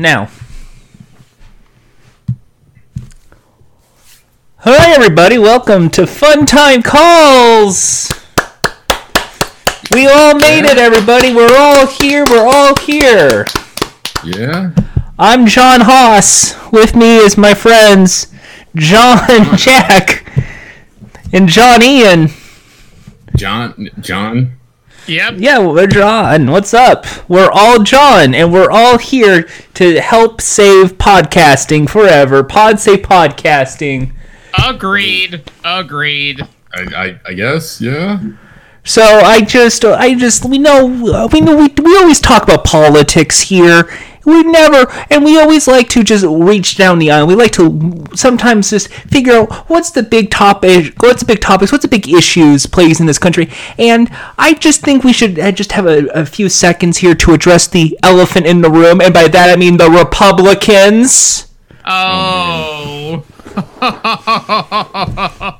now. Hi, everybody. Welcome to Fun Time Calls. We all made it, everybody. We're all here. We're all here. Yeah. I'm John Haas. With me is my friends John Jack and John Ian. John. John. Yep. Yeah, we're John. What's up? We're all John, and we're all here to help save podcasting forever. Pod save podcasting. Agreed. Agreed. I, I, I guess. Yeah. So I just, I just, we know, we know, we, we always talk about politics here. We never, and we always like to just reach down the aisle. We like to sometimes just figure out what's the big topic, what's the big topics, what's the big issues plays in this country. And I just think we should uh, just have a, a few seconds here to address the elephant in the room, and by that I mean the Republicans. Oh.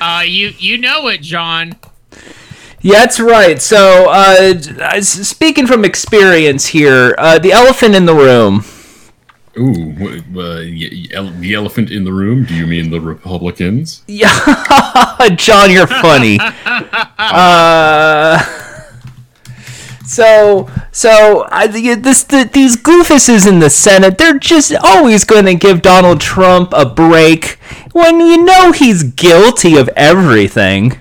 uh, you you know it, John. Yeah, that's right. So, uh, speaking from experience here, uh, the elephant in the room. Ooh. Uh, y- y- ele- the elephant in the room. Do you mean the Republicans? Yeah, John, you're funny. uh, so, so I, this, the, these goofuses in the Senate, they're just always going to give Donald Trump a break when you know he's guilty of everything.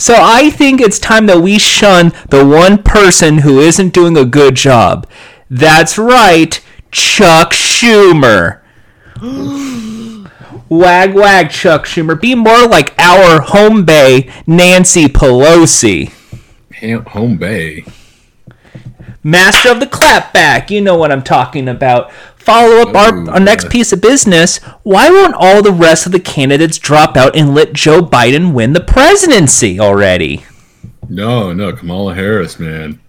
So I think it's time that we shun the one person who isn't doing a good job. That's right, Chuck Schumer. wag wag, Chuck Schumer. Be more like our home bay, Nancy Pelosi. Home Bay. Master of the clapback. You know what I'm talking about. Follow up our, our next piece of business. Why won't all the rest of the candidates drop out and let Joe Biden win the presidency already? No, no. Kamala Harris, man.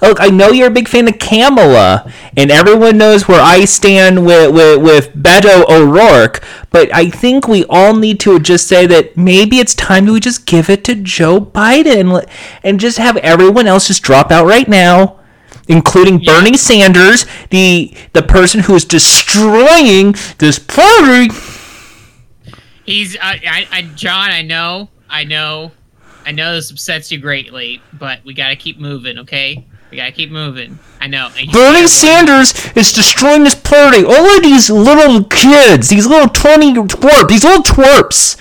Look, I know you're a big fan of Kamala, and everyone knows where I stand with, with, with Beto O'Rourke, but I think we all need to just say that maybe it's time that we just give it to Joe Biden and just have everyone else just drop out right now, including Bernie Sanders, the the person who is destroying this party. He's I, I, I John. I know. I know. I know this upsets you greatly, but we gotta keep moving. Okay. We gotta keep moving. I know. Bernie Sanders is destroying this party. All of these little kids, these little 20 twerp, these little twerps,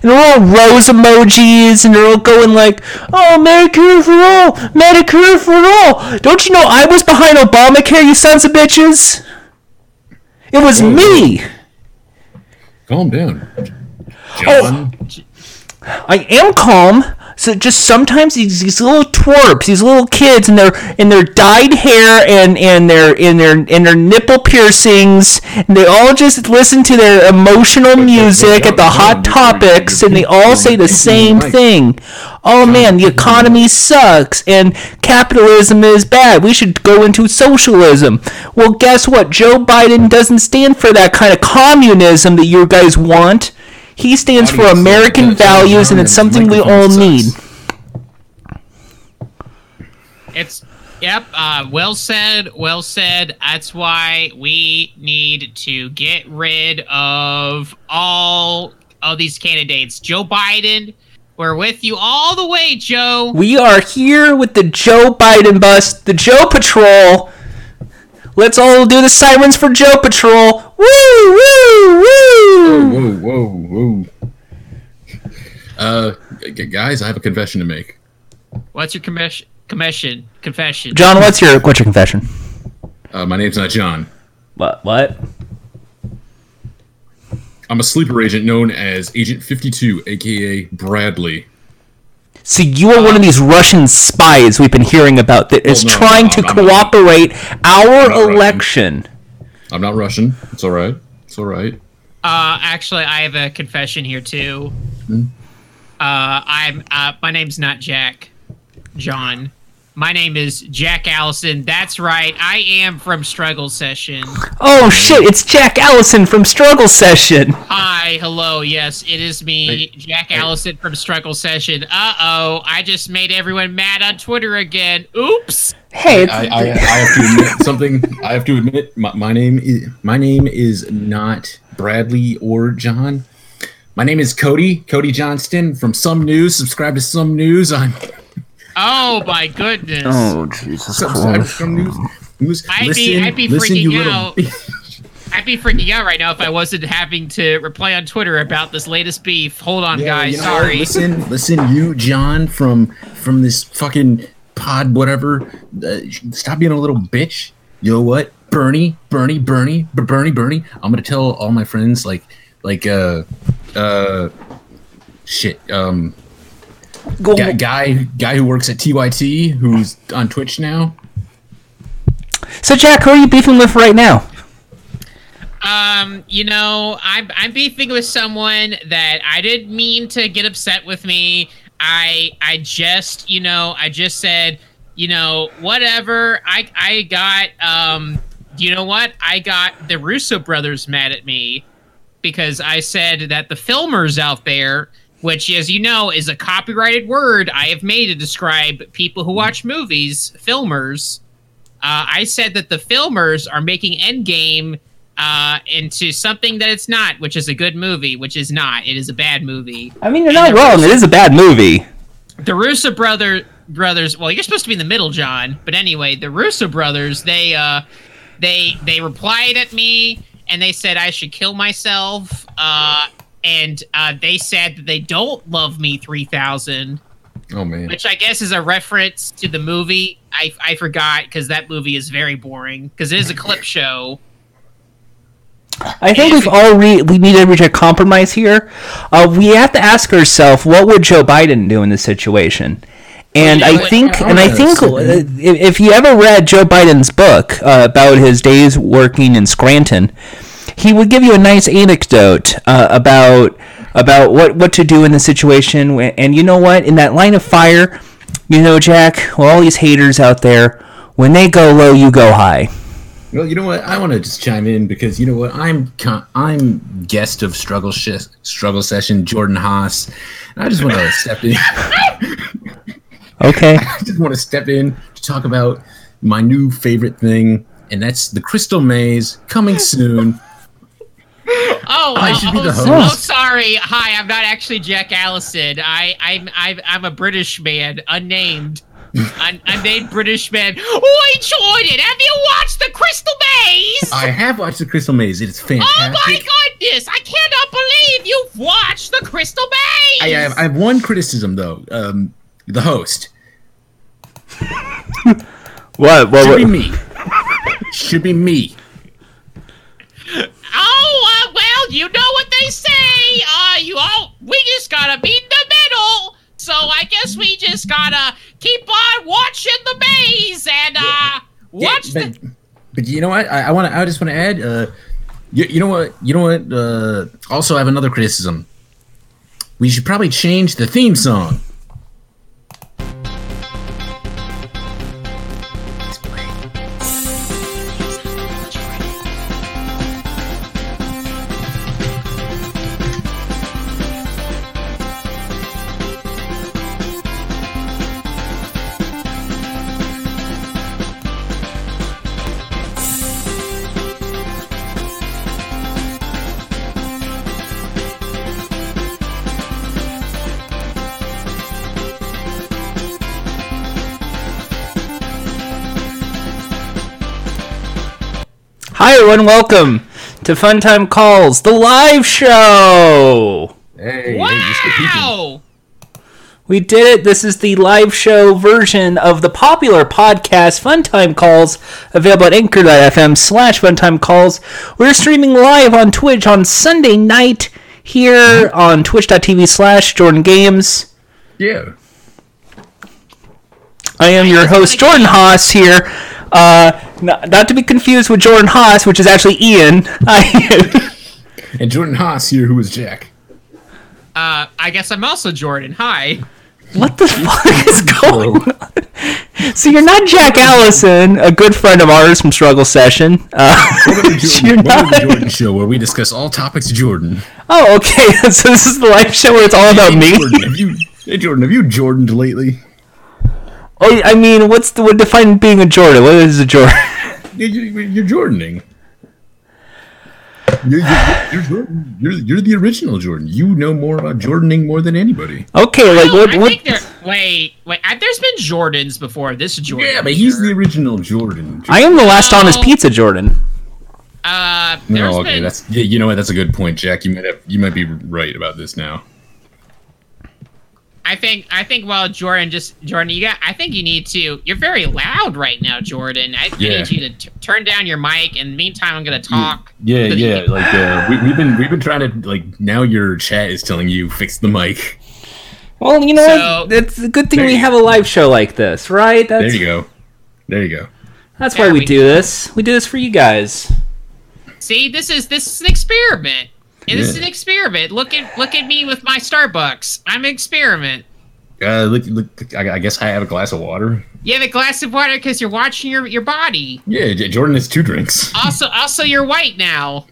and they're all rose emojis, and they're all going like, oh, Medicare for all, Medicare for all. Don't you know I was behind Obamacare, you sons of bitches? It was Whoa, me. Calm down. Oh. John. I am calm. So just sometimes these, these little twerps, these little kids, and their and their dyed hair and and their in their and their nipple piercings, and they all just listen to their emotional music at the hot topics, and they all say the same thing. Oh man, the economy sucks and capitalism is bad. We should go into socialism. Well, guess what? Joe Biden doesn't stand for that kind of communism that you guys want. He stands for American values, and it's something we all microphone need. It's yep. Uh, well said. Well said. That's why we need to get rid of all of these candidates. Joe Biden, we're with you all the way, Joe. We are here with the Joe Biden bus, the Joe Patrol. Let's all do the sirens for Joe Patrol. Woo, woo, woo. Whoa, whoa, whoa. Uh, g- g- guys, I have a confession to make. What's your commission? Commission? Confession? John, what's your what's your confession? Uh, my name's not John. What? What? I'm a sleeper agent known as Agent 52, aka Bradley. So you are one of these Russian spies we've been hearing about that is no, trying no, to I'm not- cooperate our not Russian. election. I'm not Russian. It's all right. It's all right. Uh, actually, I have a confession here too. Uh, I'm. Uh, my name's not Jack. John. My name is Jack Allison. That's right. I am from Struggle Session. Oh shit! It's Jack Allison from Struggle Session. Hi, hello. Yes, it is me, Hey, Jack hey. Allison from Struggle Session. Uh oh, I just made everyone mad on Twitter again. Oops. Hey, it's, I, I, I have to admit something. I have to admit my, my name is my name is not Bradley or John. My name is Cody Cody Johnston from Some News. Subscribe to Some News on Oh my goodness. oh Jesus subscribe Christ! Some News. News. I'd be- I'd be listen, freaking out. I'd be freaking out right now if I wasn't having to reply on Twitter about this latest beef. Hold on, Yeah, guys. you know? Sorry. Listen, listen, you John from from this fucking pod, whatever. Uh, stop being a little bitch. You know what, Bernie, Bernie, Bernie, Bernie, Bernie. I'm gonna tell all my friends like like uh uh shit um Go- guy guy, guy who works at TYT who's on Twitch now. So Jack, who are you beefing with right now? Um, you know, I'm I'm beefing with someone that I didn't mean to get upset with me. I I just, you know, I just said, you know, whatever. I I got um you know what? I got the Russo brothers mad at me because I said that the filmers out there, which as you know is a copyrighted word I have made to describe people who watch movies, filmers. Uh, I said that the filmers are making Endgame uh, into something that it's not, which is a good movie, which is not. It is a bad movie. I mean, you're not wrong. It is a bad movie. The Russo brother brothers. Well, you're supposed to be in the middle, John. But anyway, the Russo brothers. They uh, they they replied at me and they said I should kill myself. Uh, and uh, they said that they don't love me three thousand. Oh man. which I guess is a reference to the movie. I, I forgot because that movie is very boring because it is a clip show. I think we've all re- we need to reach a compromise here. Uh, we have to ask ourselves, what would Joe Biden do in this situation? And Well, you know I think, and I think, step uh, in. if if you ever read Joe Biden's book uh, about his days working in Scranton, he would give you a nice anecdote uh, about about what what to do in the situation. And you know what? In that line of fire, you know, Jack, well, all these haters out there, when they go low, you go high. Well, you know what? I want to just chime in because you know what? I'm con- I'm guest of struggle Sh- struggle session Jordan Haas, and I just want to step in. Okay. I just want to step in to talk about my new favorite thing, and that's the Crystal Maze coming soon. Oh, I oh, should be oh, the so- host. oh, sorry. Hi, I'm not actually Jack Allison. I I'm I'm, I'm a British man, unnamed. Un- unnamed British man. Oi, Jordan, have you watched the Crystal Maze? I have watched the Crystal Maze. It's fantastic. oh fantastic. my goodness! I cannot believe you've watched the Crystal Maze. I have, I have one criticism though. Um, the host What? What? should be what me. should be me. Oh, well, you know what they say. Uh, you all, we just gotta be in the middle. So I guess we just gotta keep on watching the maze and, uh, watch Yeah, the. but, but you know what? I, I want to. I just want to add. Uh, you, you know what? You know what? Uh, also, I have another criticism. We should probably change the theme song. Hi, everyone. Welcome to Fun Time Calls, the live show. Hey, hey, just keep peeking. Wow! We did it. This is the live show version of the popular podcast Fun Time Calls, available at anchor.fm slash funtime calls. We're streaming live on Twitch on Sunday night here on twitch.tv slash Jordan Games. Yeah. I am your host, Jordan Haas here. Uh, not, not to be confused with Jordan Haas, which is actually Ian. And Jordan Haas here, who is Jack. Uh, I guess I'm also Jordan. Hi. What the fuck is going on? So you're not Jack Allison, a good friend of ours from Struggle Session. Uh, Welcome you're Jordan, welcome to not. the Jordan Show, where we discuss all topics Jordan. Oh, okay. So this is the live show where it's all about Hey, me. Jordan, have you, hey Jordan, have you Jordaned lately? Oh, I mean, what's the what define being a Jordan? What is a Jordan? You're, you're, you're Jordaning. You're, you're, you're Jordan. You're, you're the original Jordan. You know more about Jordaning more than anybody. Okay, like what? What? there. Wait, wait. I, there's been Jordans before. This Jordan. Yeah, but he's here. the original Jordan. I am the last honest No. pizza Jordan. Uh, No, okay, been. that's yeah. You know what? That's a good point, Jack. You might have, you might be right about this now. I think. I think. Well, Jordan, just Jordan. You got. I think you need to. You're very loud right now, Jordan. I, I Yeah. need you to t- turn down your mic. And meantime, I'm gonna talk. Yeah, to the- yeah. Like uh, we, we've been we've been trying to like now your chat is telling you fix the mic. Well, you know So- It's a good thing we have a live show like this, right? That's There you go. There you go. that's Yeah, why we, we- do this. We do this for you guys. See, this is this is an experiment. And this is an experiment. Look at look at me with my Starbucks. I'm an experiment. Uh, look, look. I, I guess I have a glass of water. You have a glass of water because you're watching your, your body. Yeah, Jordan has two drinks. Also, also, you're white now.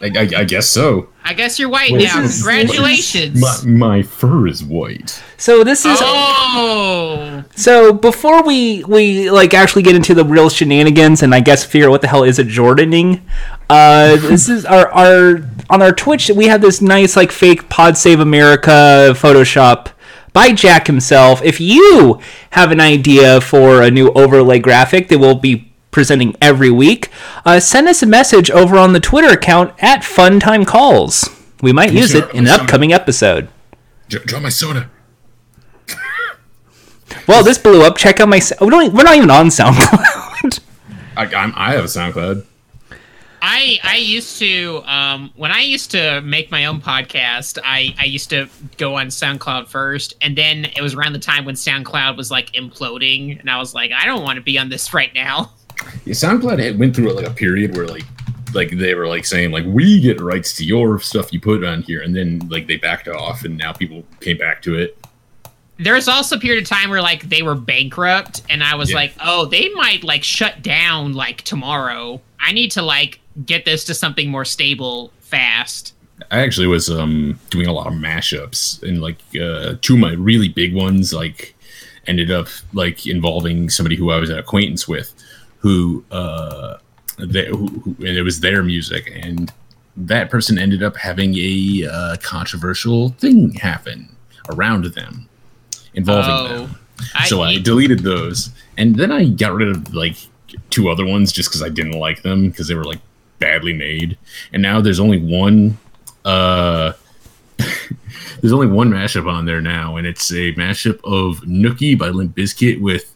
I, I, I guess so. I guess you're white Wait, now. this is- Congratulations. My, my fur is white. So this is Oh, so before we we like actually get into the real shenanigans and I guess figure out what the hell is a Jordaning. Uh, this is our our on our Twitch we have this nice like fake Pod Save America Photoshop by Jack himself. If you have an idea for a new overlay graphic that we'll be presenting every week, uh, send us a message over on the Twitter account at Funtime Calls. We might use it in an upcoming episode. Draw my soda. Well, this blew up. Check out my. We don't, we're not even on SoundCloud. I, I'm, I have a SoundCloud. I I used to um when I used to make my own podcast, I I used to go on SoundCloud first, and then it was around the time when SoundCloud was like imploding, and I was like, I don't want to be on this right now. Yeah, SoundCloud had went through like a period where like like they were like saying like we get rights to your stuff you put on here, and then like they backed off, and now people came back to it. There was also a period of time where like they were bankrupt, and I was Yeah. like, oh, they might like shut down like tomorrow. I need to like get this to something more stable fast. I actually was um doing a lot of mashups, and like uh, two of my really big ones like ended up like involving somebody who I was an acquaintance with, who uh they, who, who, and it was their music, and that person ended up having a uh, controversial thing happen around them involving Oh, them. so I I, deleted those, and then I got rid of like two other ones just because I didn't like them because they were like badly made. And now there's only one. Uh, there's only one mashup on there now, and it's a mashup of Nookie by Limp Bizkit with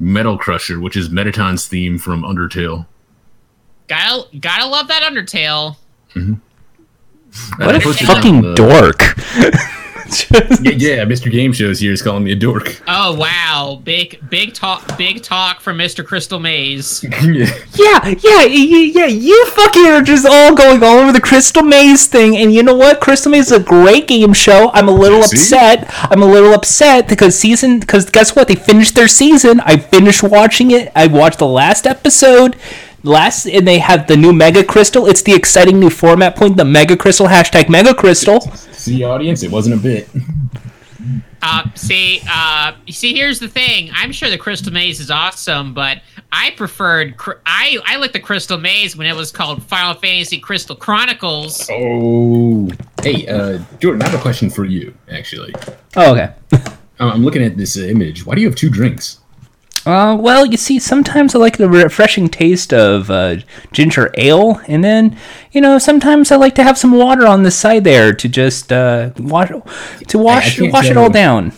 Metal Crusher, which is Mettaton's theme from Undertale. gotta gotta love that Undertale. what I a posted it on fucking the- dork. Yeah, yeah, Mr. Game Shows here is calling me a dork. Oh wow, big big talk big talk from Mr. Crystal Maze. yeah. yeah, yeah, yeah. You fucking are just all going all over the Crystal Maze thing, and you know what? Crystal Maze is a great game show. I'm a little See? upset. I'm a little upset because season. Because guess what? They finished their season. I finished watching it. I watched the last episode. Last, and they have the new Mega Crystal. It's the exciting new format point. The Mega Crystal hashtag Mega Crystal. See, audience, it wasn't a bit. Uh, see, uh, see, here's the thing. I'm sure the Crystal Maze is awesome, but I preferred. I I like the Crystal Maze when it was called Final Fantasy Crystal Chronicles. Oh, hey, uh, Jordan, I have a question for you. Actually, Oh, okay. I'm I'm looking at this image. Why do you have two drinks? Uh, well, you see, sometimes I like the refreshing taste of uh, ginger ale, and then, you know, sometimes I like to have some water on the side there to just uh, wash to wash can't wash it tell. all down.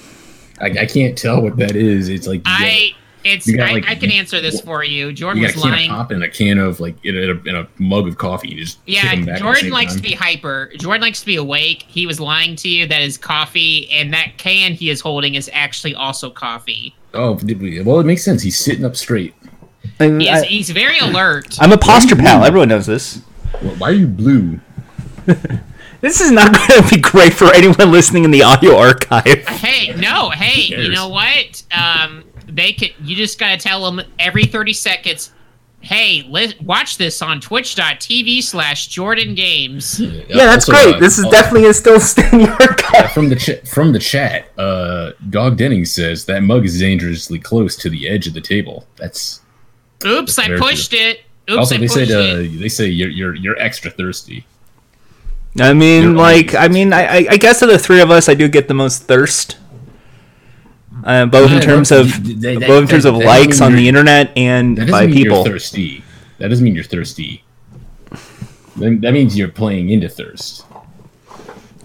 I, I can't tell what that is. It's like you got- I it's got, I, like, I can answer this for you. Jordan you was got a can lying. of pop and a can of like in a, in a mug of coffee. You just kick Yeah, 'em back Jordan likes time. to be hyper. Jordan likes to be awake. He was lying to you that his coffee and that can he is holding is actually also coffee. Oh, did we? Well, it makes sense. He's sitting up straight. And He is, I, he's very alert. I'm a posture pal. Everyone knows this. Why are you blue? This is not going to be great for anyone listening in the audio archive. Hey, no, hey, you know what? Um, they could. You just gotta tell them every thirty seconds. Hey, li- watch this on twitch.tv slash Jordan Games. Yeah, that's Also, great. uh, this is uh, definitely a still standing the archive. from the ch- from the chat. Uh, Dog Denning says that mug is dangerously close to the edge of the table. That's Oops, I very pushed it. Oops, also I they pushed said uh, they say you're you're you're extra thirsty. I mean, You're like, I mean, I, I- I guess of the three of us, I do get the most thirst. Uh, both in terms of that- both in terms that- of that likes on the internet and That by mean people. you're thirsty. That doesn't mean you're thirsty. That that means you're playing into thirst.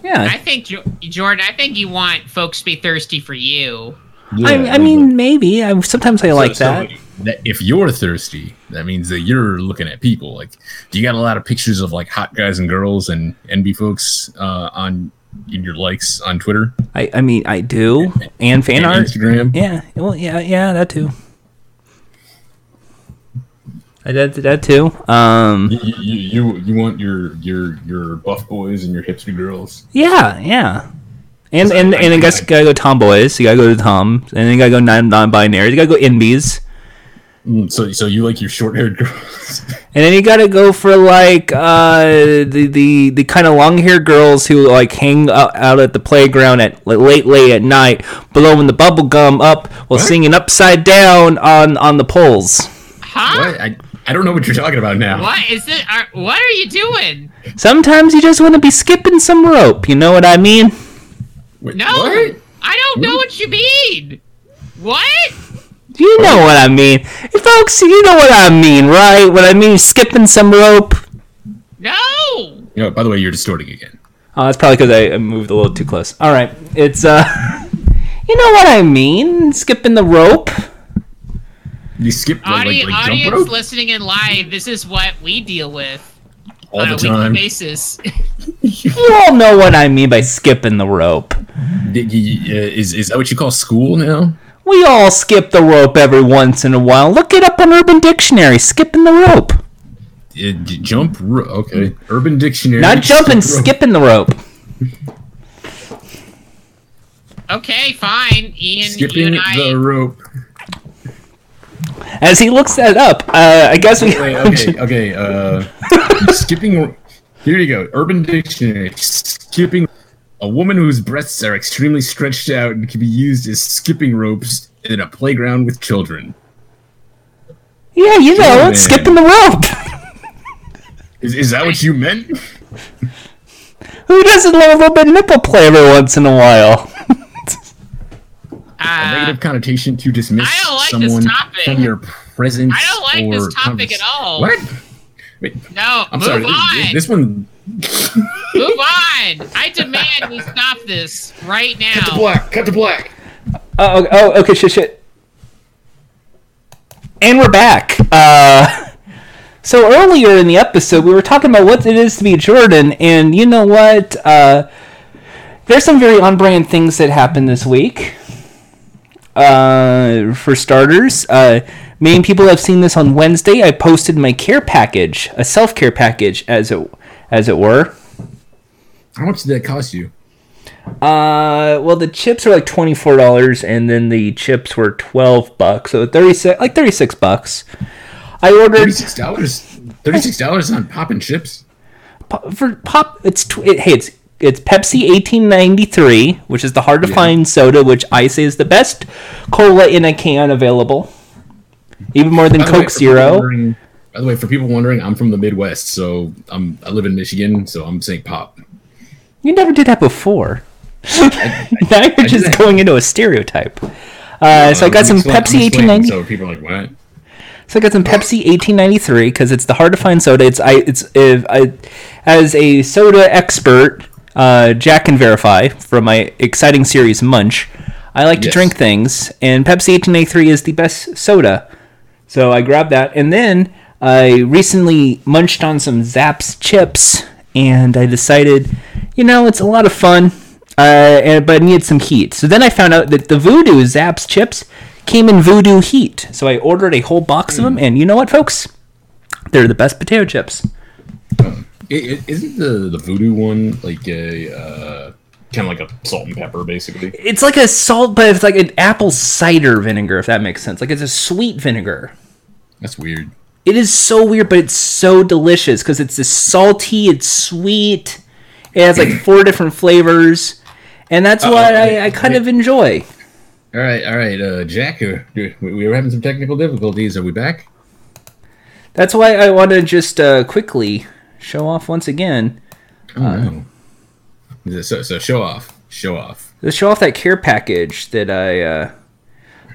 I think Jordan. I think you want folks to be thirsty for you. I, I mean, maybe. I, sometimes I like so- that. that if you're thirsty, that means that you're looking at people. Like, do you got a lot of pictures of like hot guys and girls and NB folks uh, on in your likes on Twitter I, I mean, I do, and fan and art. Instagram? Yeah, well, yeah, yeah, that too. I did that too. Um, You, you, you you want your your your buff boys and your hipster girls. yeah, yeah. And So and I- and I guess I- you gotta go tomboys. You gotta go to Tom, and then you gotta go non non-binary. You gotta go inbies, Mm, So so you like your short haired girls. and then you gotta go for like uh the the the kind of long-haired girls who like hang out, out at the playground at like, late late at night, blowing the bubble gum up while What? singing upside down on on the poles. Huh? what? I I don't know what you're talking about now. What is it? Are, what are you doing? Sometimes you just want to be skipping some rope. You know what I mean? Wait, No, what? I don't know what you mean. What? You know what I mean, Hey, folks. You know what I mean, right? What I mean, skipping some rope. No. You know, by the way, you're distorting again. Oh, that's probably because I, I moved a little too close. All right, it's uh, you know what I mean, skipping the rope. You skip like, Audi- like, like jump audience rope listening in live, this is what we deal with all on the a weekly time. basis. You all know what I mean by skipping the rope. Did uh, Is is that what you call school now? We all skip the rope every once in a while. Look it up on Urban Dictionary. Skipping the rope, Uh, j- jump. Ro- okay. Urban Dictionary. not jumping, skip rope. skipping the rope. okay, fine. Ian, you Skipping and I. the rope. As he looks that up, uh, I guess we. Wait, okay, okay. Uh, skipping. Here you go. Urban Dictionary. Skipping. A woman whose breasts are extremely stretched out and can be used as skipping ropes in a playground with children. Yeah, you know, it's skipping the rope. Is, is that what you meant? Who doesn't love a little bit of nipple play every once in a while? Uh, Negative connotation to dismiss I don't like this someone topic. from your presence. I don't like this or topic at all. What? Wait, no, I'm move sorry. on. This one. Move on. I demand we stop this right now. Cut to black. Cut to black. Oh, oh, okay, shit, shit. And we're back. Uh, so earlier in the episode, we were talking about what it is to be Jordan, and you know what? Uh, there's some very on-brand things that happened this week. Uh, for starters, uh, many people have seen this on Wednesday. I posted my care package, a self-care package, as it as it were. How much did that cost you? Uh, well, the chips are like twenty four dollars, and then the chips were twelve bucks, so thirty six, like thirty six bucks. I ordered Thirty-six dollars. Thirty-six dollars on popping chips. for pop. It's tw- it, hey, it's it's Pepsi eighteen ninety three, which is the hard to Yeah. find soda, which I say is the best cola in a can available, even more than the way, Coke Zero. By the way, for people wondering, I'm from the Midwest, so I'm I live in Michigan, so I'm saying pop. You never did that before. now you're did just going into a stereotype. Uh, so I got I'm some Pepsi eighteen explaining, ninety. So people are like, what? So I got some Pepsi 1893 because it's the hard to find soda. It's I it's if I as a soda expert, uh, Jack can verify from my exciting series Munch. I like to drink things, and Pepsi 1883 is the best soda. So I grabbed that, and then I recently munched on some Zapp's chips, and I decided, you know, it's a lot of fun, uh, and, but I needed some heat. So then I found out that the Voodoo Zapp's chips came in Voodoo heat. So I ordered a whole box of them, and you know what, folks? They're the best potato chips. It, it, isn't the the voodoo one like a uh, kind of like a salt and pepper, basically? It's like a salt, but it's like an apple cider vinegar, if that makes sense. Like it's a sweet vinegar. That's weird. It is so weird, but it's so delicious because it's this salty, it's sweet. It has like four different flavors, and that's Uh-oh, what I, I kind of enjoy. All right, all right, uh, Jack. Uh, we we were having some technical difficulties. Are we back? That's why I want to just uh, quickly show off once again. Oh no. So so show off, show off. Let's show off that care package that I. Uh...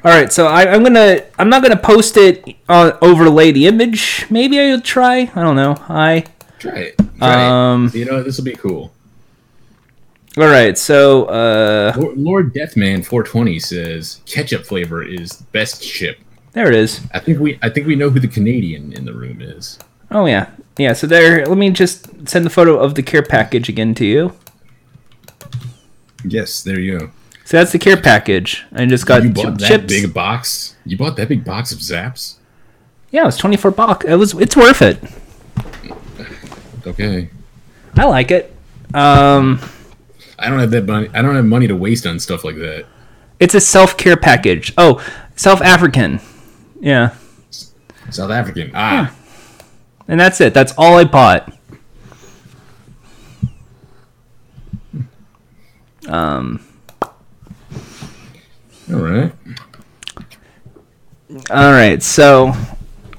All right, so I, I'm gonna. I'm not gonna post it. Uh, overlay the image. Maybe I'll try. I don't know. I. Try it. Try Um, it. You know this will be cool. All right, so uh, Lord, Lord Deathman 420 says ketchup flavor is best chip. there it is. I think we I think we know who the Canadian in the room is. Oh yeah, yeah. So there. Let me just send the photo of the care package again to you. Yes, there you go. So that's the care package. I just got you bought that big box. You bought that big box of Zapp's. Yeah, it was twenty four bucks. It was. It's worth it. Okay. I like it. Um, I don't have that money. I don't have money to waste on stuff like that. it's a self care package. Oh, South African. Yeah, South African. Ah, and that's it. That's all I bought. Um. all right. All right, so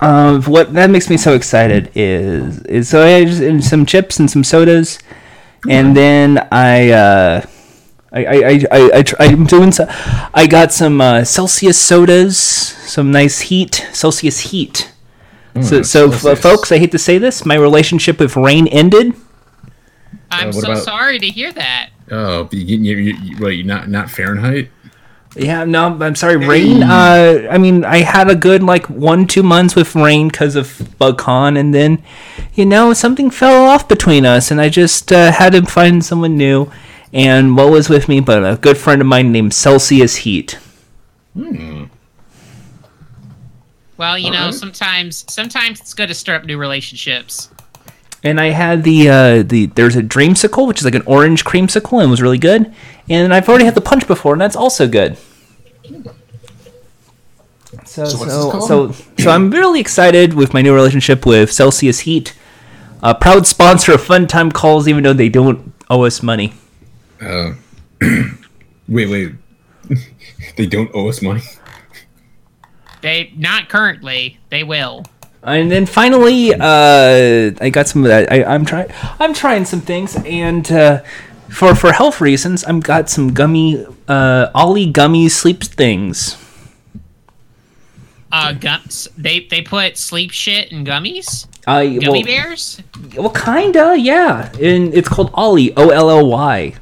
uh, what that makes me so excited is is so I just some chips and some sodas, and then I uh, I I I, I, I I'm doing so I got some uh, Celsius sodas, some nice heat Celsius heat. So so f- Celsius. folks, I hate to say this, my relationship with rain ended. I'm Uh, so about- sorry to hear that. Oh, you, you, you, you, wait, not not Fahrenheit. Yeah, no, I'm sorry. Rain. Uh, I mean, I had a good like one, two months with rain because of BugCon, and then, you know, something fell off between us, and I just uh, had to find someone new. And what was with me but a good friend of mine named Celsius Heat. Well, you know, Alright. sometimes sometimes it's good to stir up new relationships. And I had the uh, the there's a dreamsicle, which is like an orange creamsicle, and it was really good. And I've already had the punch before, and that's also good. So So what's so this so, so I'm really excited with my new relationship with Celsius Heat. A proud sponsor of Fun Time Calls, even though they don't owe us money. Uh, wait, wait. they don't owe us money. They not currently. They will. And then finally, uh, I got some of that. I, I'm trying. I'm trying some things, and uh, for for health reasons, I'm got some gummy, uh, Olly gummy sleep things. Uh, gums. They they put sleep shit in gummies. I Gummy well, bears. well, kinda, yeah. And it's called Olly, O L L Y.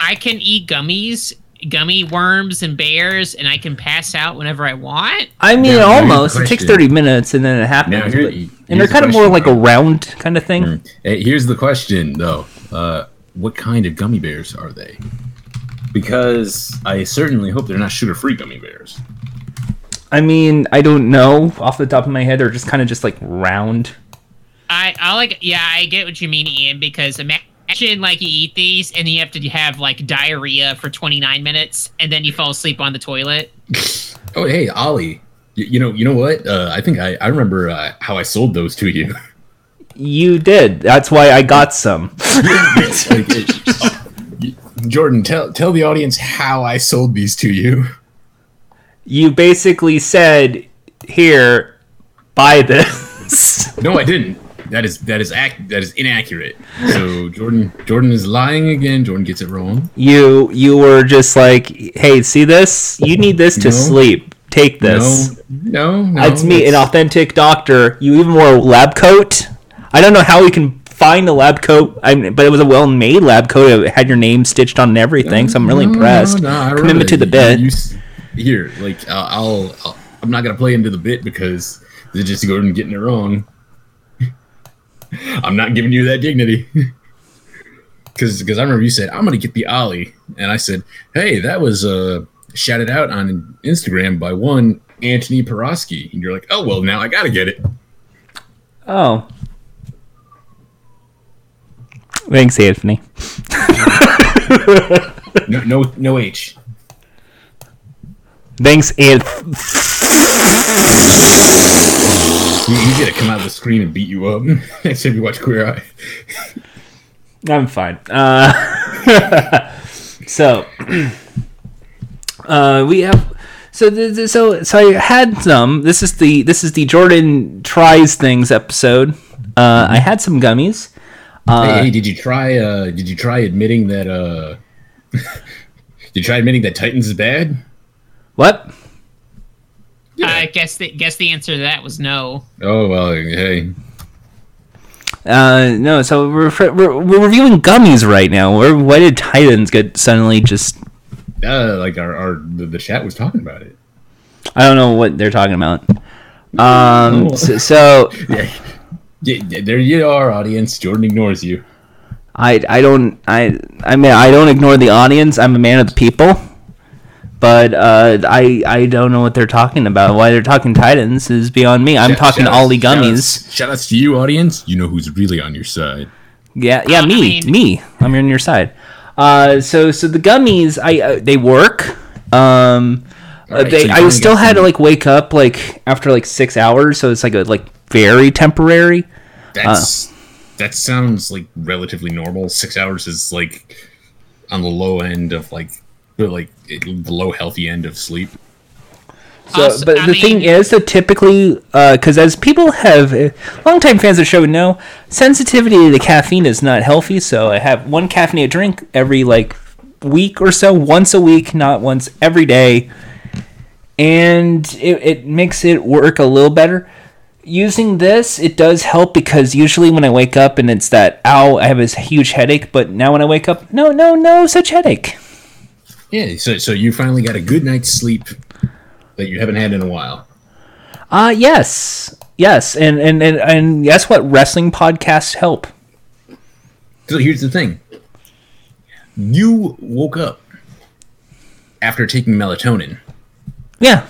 I can eat gummies, gummy worms and bears, and I can pass out whenever I want. I mean, Now, here's the almost. It takes thirty minutes, and then it happens. Now, here- but- and they're the kind of more like a round kind of thing. Hey, here's the question, though. Uh, what kind of gummy bears are they? Because I certainly hope they're not sugar-free gummy bears. I mean, I don't know off the top of my head. They're just kind of just like round. I I like. Yeah, I get what you mean, Ian. Because imagine like you eat these and you have to have like diarrhea for 29 minutes, and then you fall asleep on the toilet. Oh, hey, Olly. You, you know, you know what? Uh, I think I, I remember uh, how I sold those to you. You did. That's why I got some. Jordan, tell tell the audience how I sold these to you. you basically said, "Here, buy this." No, I didn't. That is that is ac- that is inaccurate. So Jordan Jordan is lying again. Jordan gets it wrong. you you were just like, "Hey, see this? You need this to No. sleep. Take this." No, no, no. It's me, an authentic doctor. You even wore a lab coat. I don't know how we can find a lab coat, I mean, but it was a well-made lab coat. It had your name stitched on and everything, so I'm really No, impressed. Commitment to the bit. you s- here, like I'll, I'll, I'll, I'm not gonna play into the bit because they're just Gordon getting it wrong. I'm not giving you that dignity. Because because I remember you said I'm gonna get the Olly, and I said, hey, that was uh shouted out on Instagram by one Anthony Peroski, and you're like, oh well, now I gotta get it. Oh. Thanks, Anthony. No, no, no H. Thanks, Anth. You, you gotta come out of the screen and beat you up next time you watch Queer Eye. I'm fine. Uh, so, uh, we have. So, th- th- so, so I had some. This is the this is the Jordan tries things episode. Uh, I had some gummies. hey, hey, did you try? Uh, did you try admitting that? Uh, did you try admitting that Titans is bad? What? I guess the guess the answer to that was no. Oh well, hey. Uh, no. So we're, we're we're reviewing gummies right now. Where why did Titans get suddenly just? Uh, like our, our the, the chat was talking about it. I don't know what they're talking about. Um. Oh. So, so Yeah. yeah, yeah, there you are, audience. Jordan ignores you. I I don't I I mean I don't ignore the audience. I'm a man of the people. But uh, I I don't know what they're talking about. Why they're talking Titans is beyond me. I'm Shout- talking shout outs- Olly shout gummies. outs- Shout outs to you, audience. You know who's really on your side. Yeah, yeah, I me, mean- me. I'm on your side. Uh, so so the gummies, I uh, they work. Um, uh, Alright, they so I still had to like wake up like after like six hours, so it's like a like very temporary. That's that sounds like relatively normal. Six hours is like on the low end of like the like the low healthy end of sleep. So, Also, but I the thing is that typically, because as people have, uh, longtime fans of the show would know, sensitivity to caffeine is not healthy. So I have one caffeinated drink every like week or so, once a week, not once every day, and it, it makes it work a little better. Using this, it does help because usually when I wake up and it's that ow, I have this huge headache. But now when I wake up, no, no, no such headache. Yeah, so so you finally got a good night's sleep that you haven't had in a while. Uh yes. Yes, and and and, and guess what? Wrestling podcasts help. So here's the thing. You woke up after taking melatonin. Yeah.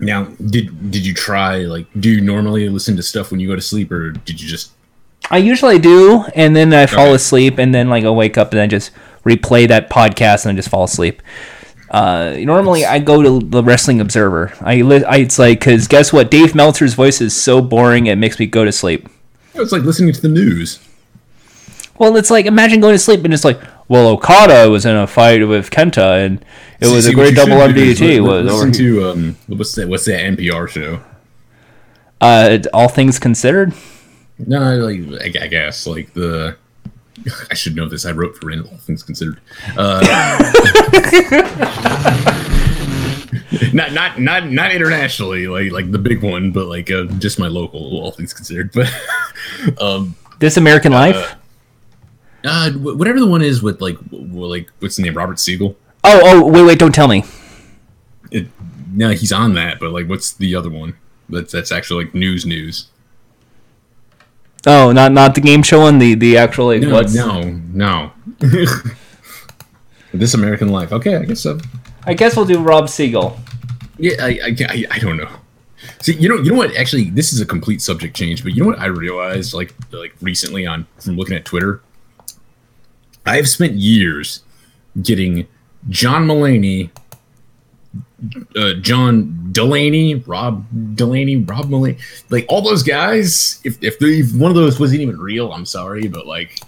Now, did did you try like do you normally listen to stuff when you go to sleep or did you just I usually do, and then I fall Okay. asleep, and then like I wake up and I just replay that podcast and I just fall asleep. Uh, normally I go to the Wrestling Observer. I, li- I it's like because guess what? Dave Meltzer's voice is so boring it makes me go to sleep. it's like listening to the news. Well, it's like imagine going to sleep and it's like, well, Okada was in a fight with Kenta and it was See, a great double should do is RDT. Was listen to um what's that what's that NPR show? uh, all things considered. No, like I guess like the I should know this. I wrote for it, all things considered. Uh, not not not not internationally, like like the big one, but like uh, just my local, all things considered. But um, This American Life. uh, whatever the one is with like like what's the name? Robert Siegel. Oh, oh, wait, wait, don't tell me. It, no, he's on that, but like, what's the other one? That's that's actually like news news. Oh, not not the game show one, the the actual like No, what's no, no. this American Life. Okay, I guess so. I guess we'll do Rob Siegel. Yeah, I, I, I, I don't know. See, you know, you know what? Actually, this is a complete subject change. But you know what I realized, like, like recently on from looking at Twitter, I have spent years getting John Mulaney, uh, John Delaney, Rob Delaney, Rob Mulaney, like all those guys. If if, they, if one of those wasn't even real, I'm sorry, but like.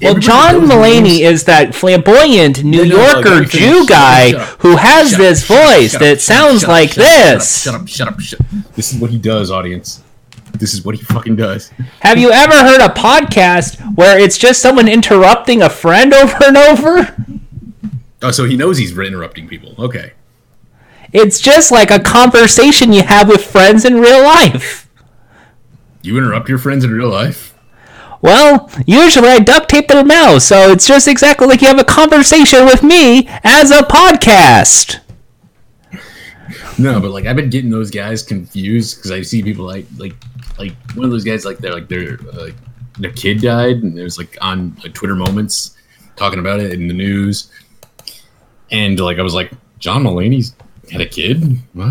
Well, John Mulaney is that flamboyant New No, no, no, Yorker finish. Jew Shut guy up, shut up. who has Shut this voice shut that up, sounds shut like shut this. Shut up, shut up, shut up. This is what he does, audience. This is what he fucking does. Have you ever heard a podcast where it's just someone interrupting a friend over and over? Oh, so he knows he's interrupting people. Okay. It's just like a conversation you have with friends in real life. You interrupt your friends in real life? Well, usually I duct tape their mouths, so it's just exactly like you have a conversation with me as a podcast. No, but like I've been getting those guys confused because I see people like like like one of those guys like they're like their uh, their kid died and it was like on like Twitter moments talking about it in the news, and like I was like John Mulaney's had a kid what?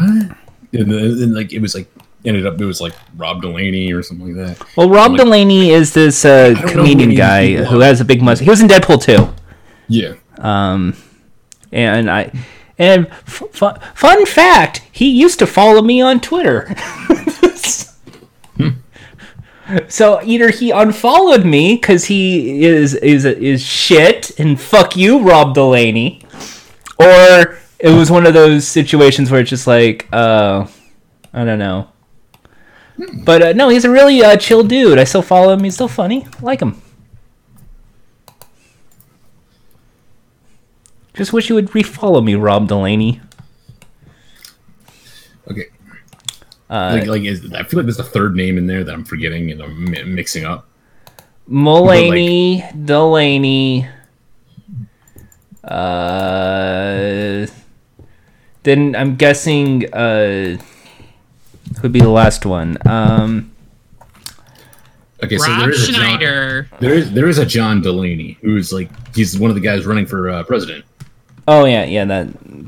And, then and like it was like ended up it was like Rob Delaney or something like that. Well, Rob Like- Delaney is this uh, comedian guy who has a big mustache. He was in Deadpool too. Yeah. Um, and I and f- fu- fun fact, he used to follow me on Twitter. So either he unfollowed me because he is is is shit and fuck you, Rob Delaney, or it was one of those situations where it's just like, uh, I don't know. But uh, no, he's a really uh, chill dude. I still follow him. He's still funny. I like him. Just wish you would refollow me, Rob Delaney. Okay. Uh, like, like is, I feel like there's a third name in there that I'm forgetting and I'm mi- mixing up. Mulaney, Delaney. Uh, then I'm guessing uh, could be the last one. Um, Okay, so there Rob is a John, Schneider. there is there is a John Delaney who's like he's one of the guys running for uh, president. oh yeah, yeah, that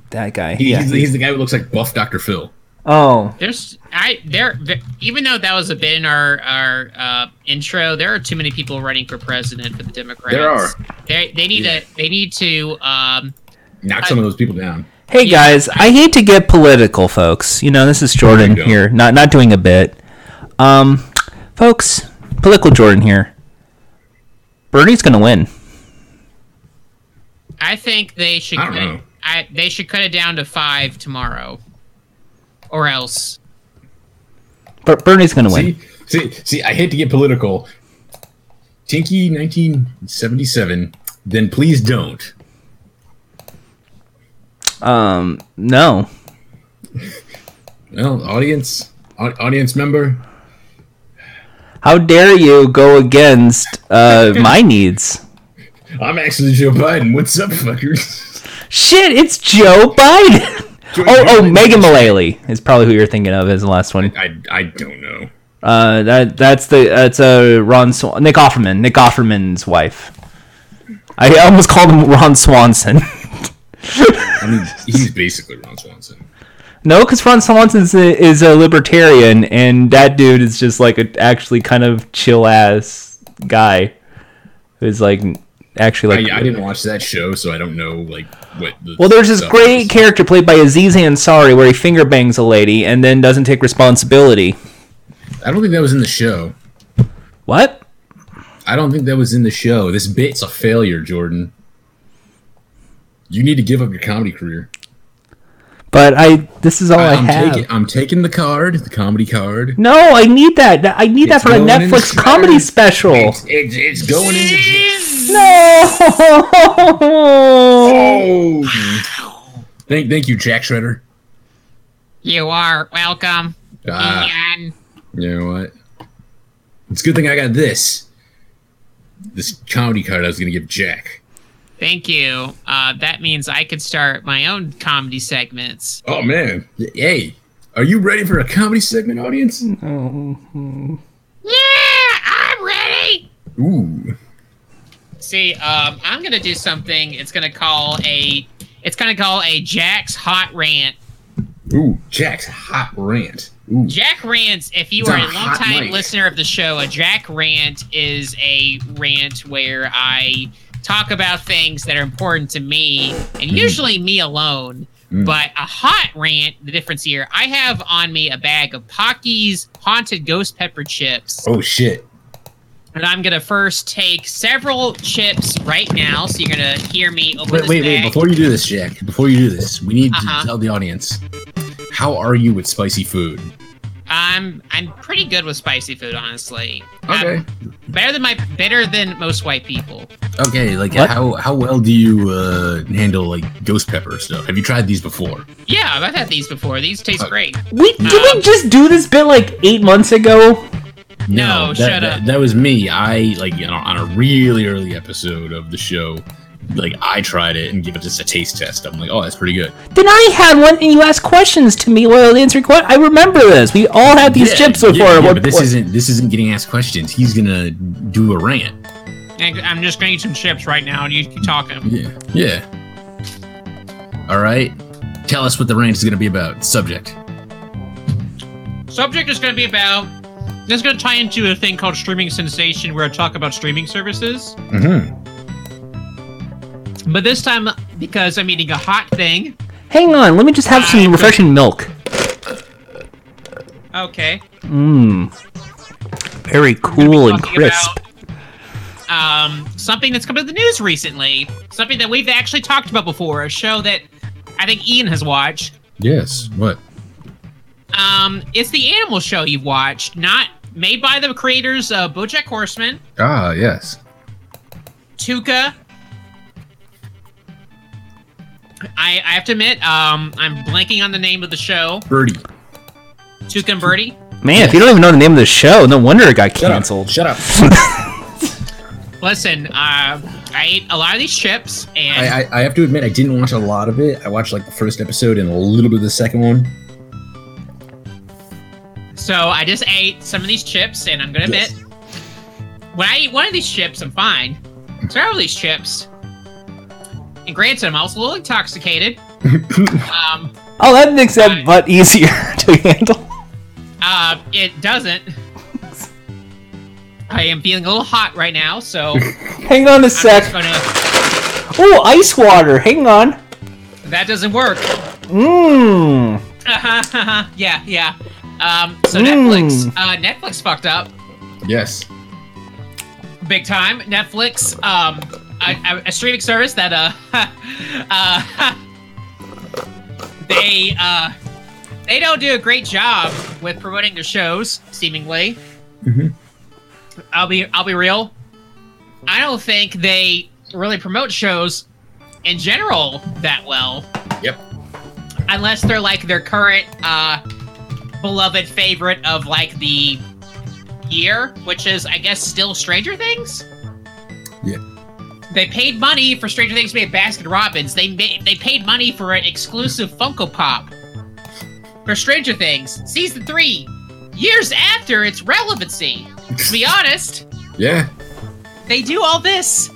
that guy. He, yeah. he's, he's the guy who looks like buff Dr. Phil. Oh, There's I there th- even though that was a bit in our our uh, intro, there are too many people running for president for the Democrats. There are. They they need to they need to um Knock some of those people down. hey guys, I hate to get political, folks. You know, this is Jordan here, not not doing a bit. Um, folks, political Jordan here. Bernie's gonna win. I think they should I don't cut know. it, I they should cut it down to 5 tomorrow. Or else. But Bernie's gonna win. See, see, see. I hate to get political. Tinky, 1977. Then please don't. Um, no. Well, audience, audience member. How dare you go against uh, my needs? I'm actually Joe Biden. What's up, fuckers? Shit, it's Joe Biden. oh, oh, Megan Mullally is probably who you're thinking of as the last one. I, I don't know. Uh, that that's the that's uh, Ron Swan- Nick Offerman, Nick Offerman's wife. I almost called him Ron Swanson. I mean, he's basically Ron Swanson. no, because Ron Swanson is a, is a libertarian, and that dude is just like a actually kind of chill ass guy who's like actually like I, I didn't watch that show, so I don't know like what. The Well, there's this great is. character played by Aziz Ansari where he finger bangs a lady and then doesn't take responsibility. I don't think that was in the show. What? I don't think that was in the show. This bit's a failure, Jordan. You need to give up your comedy career. But I this is all I, I'm have. taking I'm taking the card, the comedy card. no, I need that. I need that for a going in the Netflix comedy special. It's, it's, it's going in the No. Oh! Thank thank you, Jack Shredder. You are welcome. Ah, Ian. you know what? It's a good thing I got this. This comedy card I was gonna give Jack. Thank you. Uh, that means I could start my own comedy segments. Oh man. Hey, are you ready for a comedy segment, audience? Yeah, I'm ready. Ooh. See, um, I'm gonna do something. It's gonna call a. It's gonna call a Jack's hot rant. Ooh, Jack's hot rant. Ooh. Jack rants. If you It's are a longtime listener of the show, a Jack rant is a rant where I talk about things that are important to me, and Mm-hmm. usually me alone. Mm. But a hot rant, the difference here, I have on me a bag of Paqui's haunted ghost pepper chips. Oh shit. And I'm gonna first take several chips right now. So you're gonna hear me open Wait, this wait, bag. wait! Before you do this, Jack, before you do this, we need Uh-huh. to tell the audience how are you with spicy food? I'm I'm pretty good with spicy food, honestly. Okay. I'm better than my better than most white people. Okay, like What? how how well do you uh, handle like ghost pepper stuff? Have you tried these before? Yeah, I've had these before. These taste Uh, great. We did we just do this bit like eight months ago? No, that, shut that, up. That was me. I like you know on a really early episode of the show, like I tried it and give it just a taste test. I'm like, oh, that's pretty good. Then I had one and you asked questions to me while answering questions. I remember this. We all had these Yeah, chips before. Yeah, yeah, but this point. isn't this isn't getting asked questions. He's gonna do a rant. And I'm just gonna eat some chips right now, and you keep talking. Yeah. Yeah. All right. Tell us what the rant is gonna be about. Subject. subject is going to be about. This is going to tie into a thing called streaming sensation, where I talk about streaming services. Mm-hmm. But this time, because I'm eating a hot thing. Hang on, let me just have some refreshing milk. Okay. Mmm. Very we're gonna be cool and crisp. about, um, something that's come to the news recently. Something that we've actually talked about before. A show that I think Ian has watched. Yes. What? Um, it's the animal show you've watched, not made by the creators of BoJack Horseman, Ah, yes. Tuca. I, I have to admit, um, I'm blanking on the name of the show. Birdie. Tuca and Birdie. Man, if you don't even know the name of the show, no wonder it got Shut canceled. up. Shut up. Listen, uh, I ate a lot of these chips, and I, I I have to admit I didn't watch a lot of it. I watched like the first episode and a little bit of the second one. So I just ate some of these chips, and I'm gonna admit, Yes. when I eat one of these chips, I'm fine. Several of these chips, and granted, I'm also a little intoxicated. um, Oh, that makes that Right. butt easier to handle. uh, it doesn't. I am feeling a little hot right now, so Hang on a just sec. gonna. Oh, ice water. Hang on. That doesn't work. Mmm. yeah, yeah. Um, so Mm. Netflix, uh, Netflix fucked up Yes. big time. Netflix, um, a, a, streaming service that uh, uh, they uh, they don't do a great job with promoting their shows. Seemingly, Mhm. I'll be I'll be real. I don't think they really promote shows in general that well. Yep. unless they're like their current uh beloved favorite of like the year, which is I guess still Stranger Things. Yeah. They paid money for Stranger Things to be a Baskin Robbins. They made they paid money for an exclusive Funko Pop for Stranger Things season three, years after its relevancy. To be honest, Yeah. they do all this,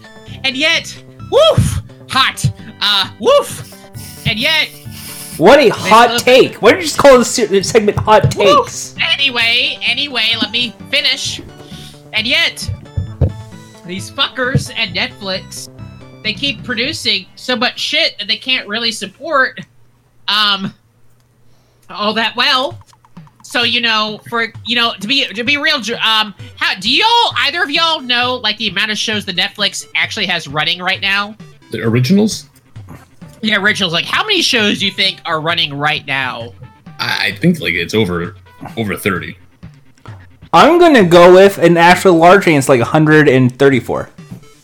and yet, woof, hot, uh, woof, and yet What a hot take. Why did you just call this segment Hot Takes? Anyway, anyway, let me finish. And yet, these fuckers at Netflix, they keep producing so much shit that they can't really support um all that well. So you know, for you know, to be to be real, um, how do y'all either of y'all know like the amount of shows that Netflix actually has running right now? The originals. Yeah, originals. Like, how many shows do you think are running right now? I, I think like it's over over thirty. I'm gonna go with an actual large range, like 134.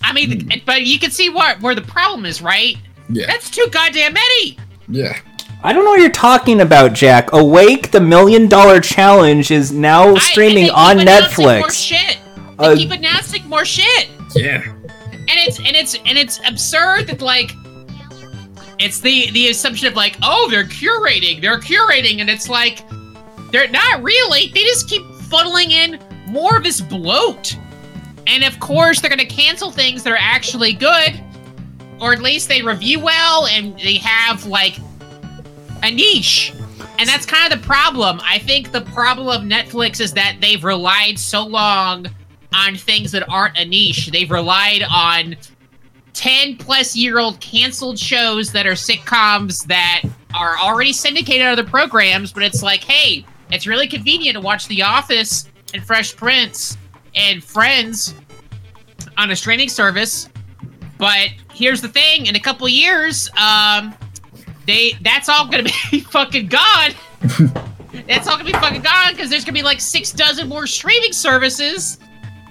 I mean, but you can see what where the problem is, right? Yeah. That's too goddamn many. Yeah. I don't know what you're talking about, Jack. Awake, the Million Dollar Challenge, is now streaming and they on keep announcing More Netflix. shit. They Uh, keep announcing more shit, Yeah. and it's and it's and it's absurd that like. It's the the assumption of like, oh, they're curating, they're curating, and it's like, they're not really. They just keep funneling in more of this bloat, and of course they're gonna cancel things that are actually good, or at least they review well and they have like a niche. And that's kind of the problem. I think the problem of Netflix is that they've relied so long on things that aren't a niche. They've relied on 10 plus year old canceled shows that are sitcoms that are already syndicated on other programs, but it's like, hey, it's really convenient to watch The Office and Fresh Prince and Friends on a streaming service. But here's the thing: in a couple years, um, they that's all gonna be fucking gone. that's all gonna be fucking gone because there's gonna be like six dozen more streaming services,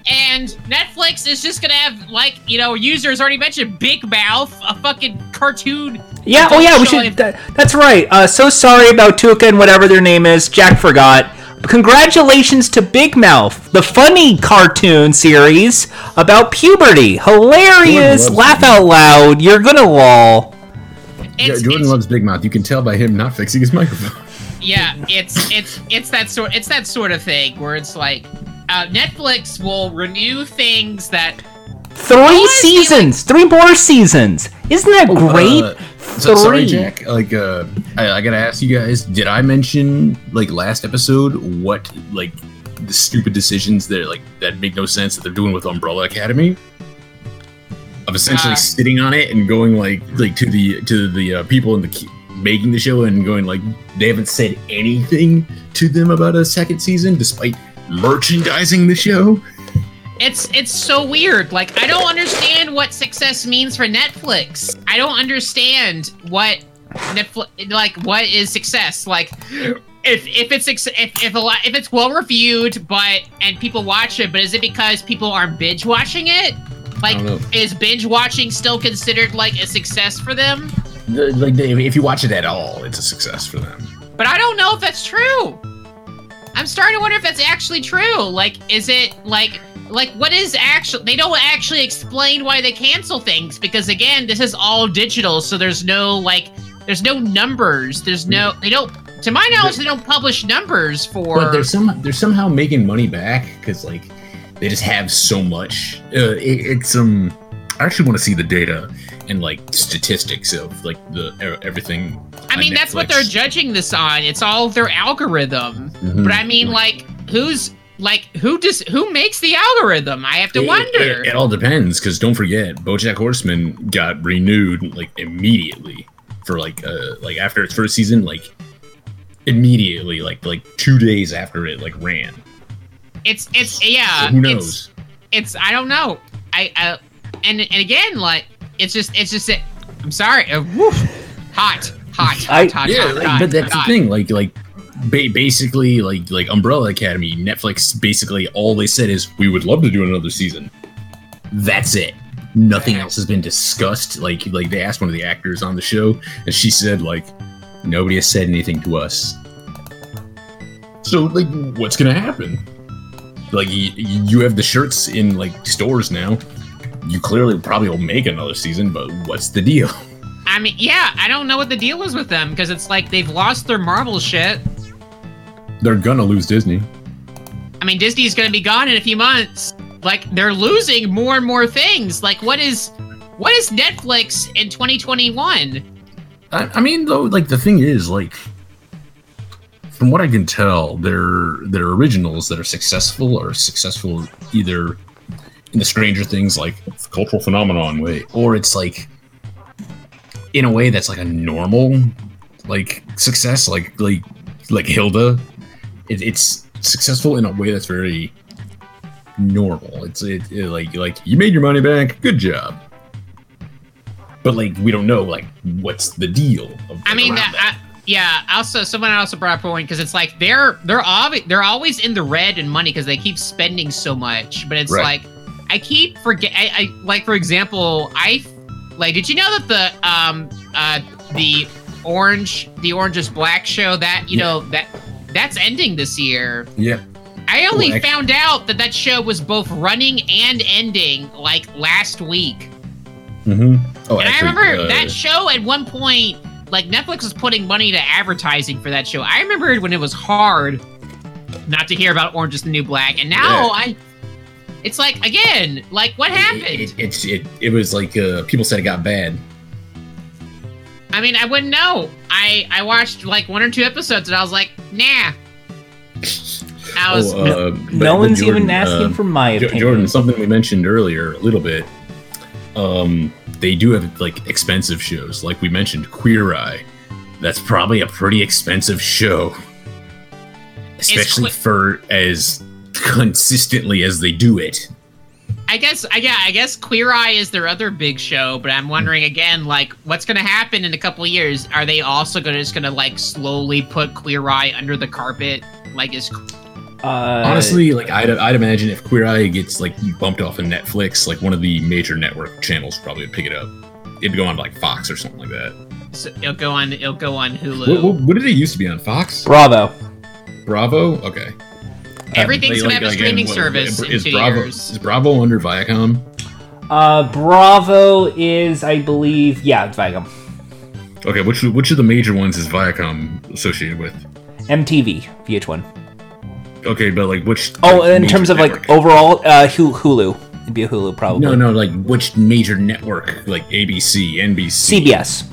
and Netflix is just gonna have like you know users already mentioned Big Mouth, a fucking cartoon. Yeah, oh yeah, we should. That, that's right. Uh, so sorry about Tuca and whatever their name is. Jack forgot. Congratulations to Big Mouth, the funny cartoon series about puberty. Hilarious, laugh out loud. You're gonna lol. It's, Jordan loves Big Mouth. You can tell by him not fixing his microphone. yeah it's it's it's that sort it's that sort of thing where it's like uh, netflix will renew things that Three I feel seasons, three more seasons. Isn't that Oh, great? uh, So, sorry, Jack. Like, uh, I, I gotta ask you guys: Did I mention like last episode what like the stupid decisions that like that make no sense that they're doing with Umbrella Academy? Of essentially Uh. sitting on it and going like like to the to the uh, people in the ki- making the show and going like they haven't said anything to them about a second season despite merchandising the show. It's it's so weird. Like I don't understand what success means for Netflix. I don't understand what Netflix like what is success. Like if if it's if if a lot if it's well reviewed but and people watch it, but is it because people are binge watching it? Like I don't know. is binge watching still considered like a success for them? The- like if you watch it at all, it's a success for them. But I don't know if that's true. I'm starting to wonder if that's actually true. Like, is it like like what is actually they don't actually explain why they cancel things because again, this is all digital, so there's no like there's no numbers. There's no they don't to my knowledge they don't publish numbers for but they're some they're somehow making money back because like they just have so much. Uh, it, it's um, I actually want to see the data and like statistics of like the e- everything. I mean that's what they're judging this on. It's all their algorithm. Mhm. But I mean like who's like who just who makes the algorithm? I have to It- wonder. It, it all depends because don't forget, BoJack Horseman got renewed like immediately for like uh like after its first season, like immediately, like like two days after it like ran. It's it's yeah. So who It's, knows? it's I don't know. I uh, and and again like it's just it's just it. I'm sorry. Uh, woof. hot, hot, hot, I- hot, yeah, hot, like, hot, but that's hot. the thing. Like, like ba- basically, like, like Umbrella Academy, Netflix. Basically, all they said is we would love to do another season. That's it. Nothing else has been discussed. Like, like they asked one of the actors on the show, and she said, like, nobody has said anything to us. So, like, what's gonna happen? Like, y- you have the shirts in like stores now. You clearly probably will make another season, but what's the deal? I mean, yeah, I don't know what the deal is with them because it's like they've lost their Marvel shit. They're gonna lose Disney. I mean, Disney's gonna be gone in a few months. Like they're losing more and more things. Like what is what is Netflix in 2021? I, I mean, though, like the thing is, like, from what I can tell, their their originals that are successful are successful either in the Stranger Things like cultural phenomenon way, or it's like in a way that's like a normal like success, like like like Hilda. It, it's successful in a way that's very normal. It's it, it like like you made your money back, good job. But like we don't know like what's the deal. Of, I like, mean, around I, yeah. Also, someone also brought up a point because it's like they're they're obvi- they're always in the red in money because they keep spending so much. But it's Right. like I keep forget. I, I like for example, I like. Did you know that the um uh the orange the orange is black show that you Yeah. know that that's ending this year. Yeah. I only act- found out that that show was both running and ending like last week. Mm-hmm. Oh, And actually, I remember uh, that show at one point, like Netflix was putting money to advertising for that show. I remember when it was hard not to hear about Orange is the New Black, and now Yeah. I. It's like again, like what happened? It, it, it's it, it was like uh, people said it got bad. I mean, I wouldn't know. I I watched like one or two episodes, and I was like, nah. I was Oh, uh, but- no one's Jordan, even asking uh, for my Jo- opinion. Jordan, something we mentioned earlier a little bit. Um, they do have like expensive shows, like we mentioned, Queer Eye. That's probably a pretty expensive show, especially que- for as consistently as they do it. I guess I yeah, I guess Queer Eye is their other big show, but I'm wondering again, like, what's gonna happen in a couple of years? Are they also gonna just gonna like slowly put Queer Eye under the carpet? Like, is uh, Honestly, like I'd, I'd imagine if Queer Eye gets like bumped off of Netflix, like one of the major network channels probably would pick it up. It'd go on like Fox or something like that. so it'll go on it'll go on Hulu? What, what, what did it used to be on Fox? Bravo. Bravo. Okay. Everything's gonna have a streaming what- service in Is two Bravo years. is Bravo under Viacom? Uh, Bravo is, I believe, yeah, it's Viacom. Okay, which which of the major ones is Viacom associated with? MTV, VH1. Okay, but like which? Oh, like, in terms of like overall, uh, Hulu. It'd be a Hulu probably. No, no, like which major network? Like ABC, NBC, CBS.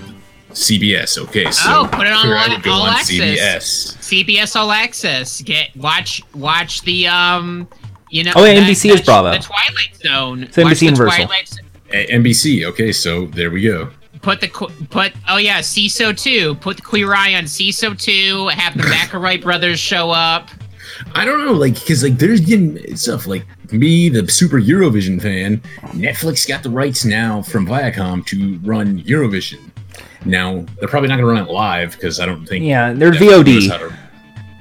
CBS. Okay, so Oh, put it on here I all- would go all on access. CBS. CBS All Access. Get watch watch the um, you know. Oh, yeah, that- NBC is Bravo. The Twilight Zone. So Watch NBC the Universal. A- NBC. Okay, so there we go. Put the qu- put oh yeah, Seeso two. Put the Queer Eye on Seeso two. Have the McElroy brothers show up. I don't know, like, because like there's getting stuff like me, the super Eurovision fan. Netflix got the rights now from Viacom to run Eurovision. Now they're probably not going to run it live because I don't think Yeah, they're Netflix VOD. to-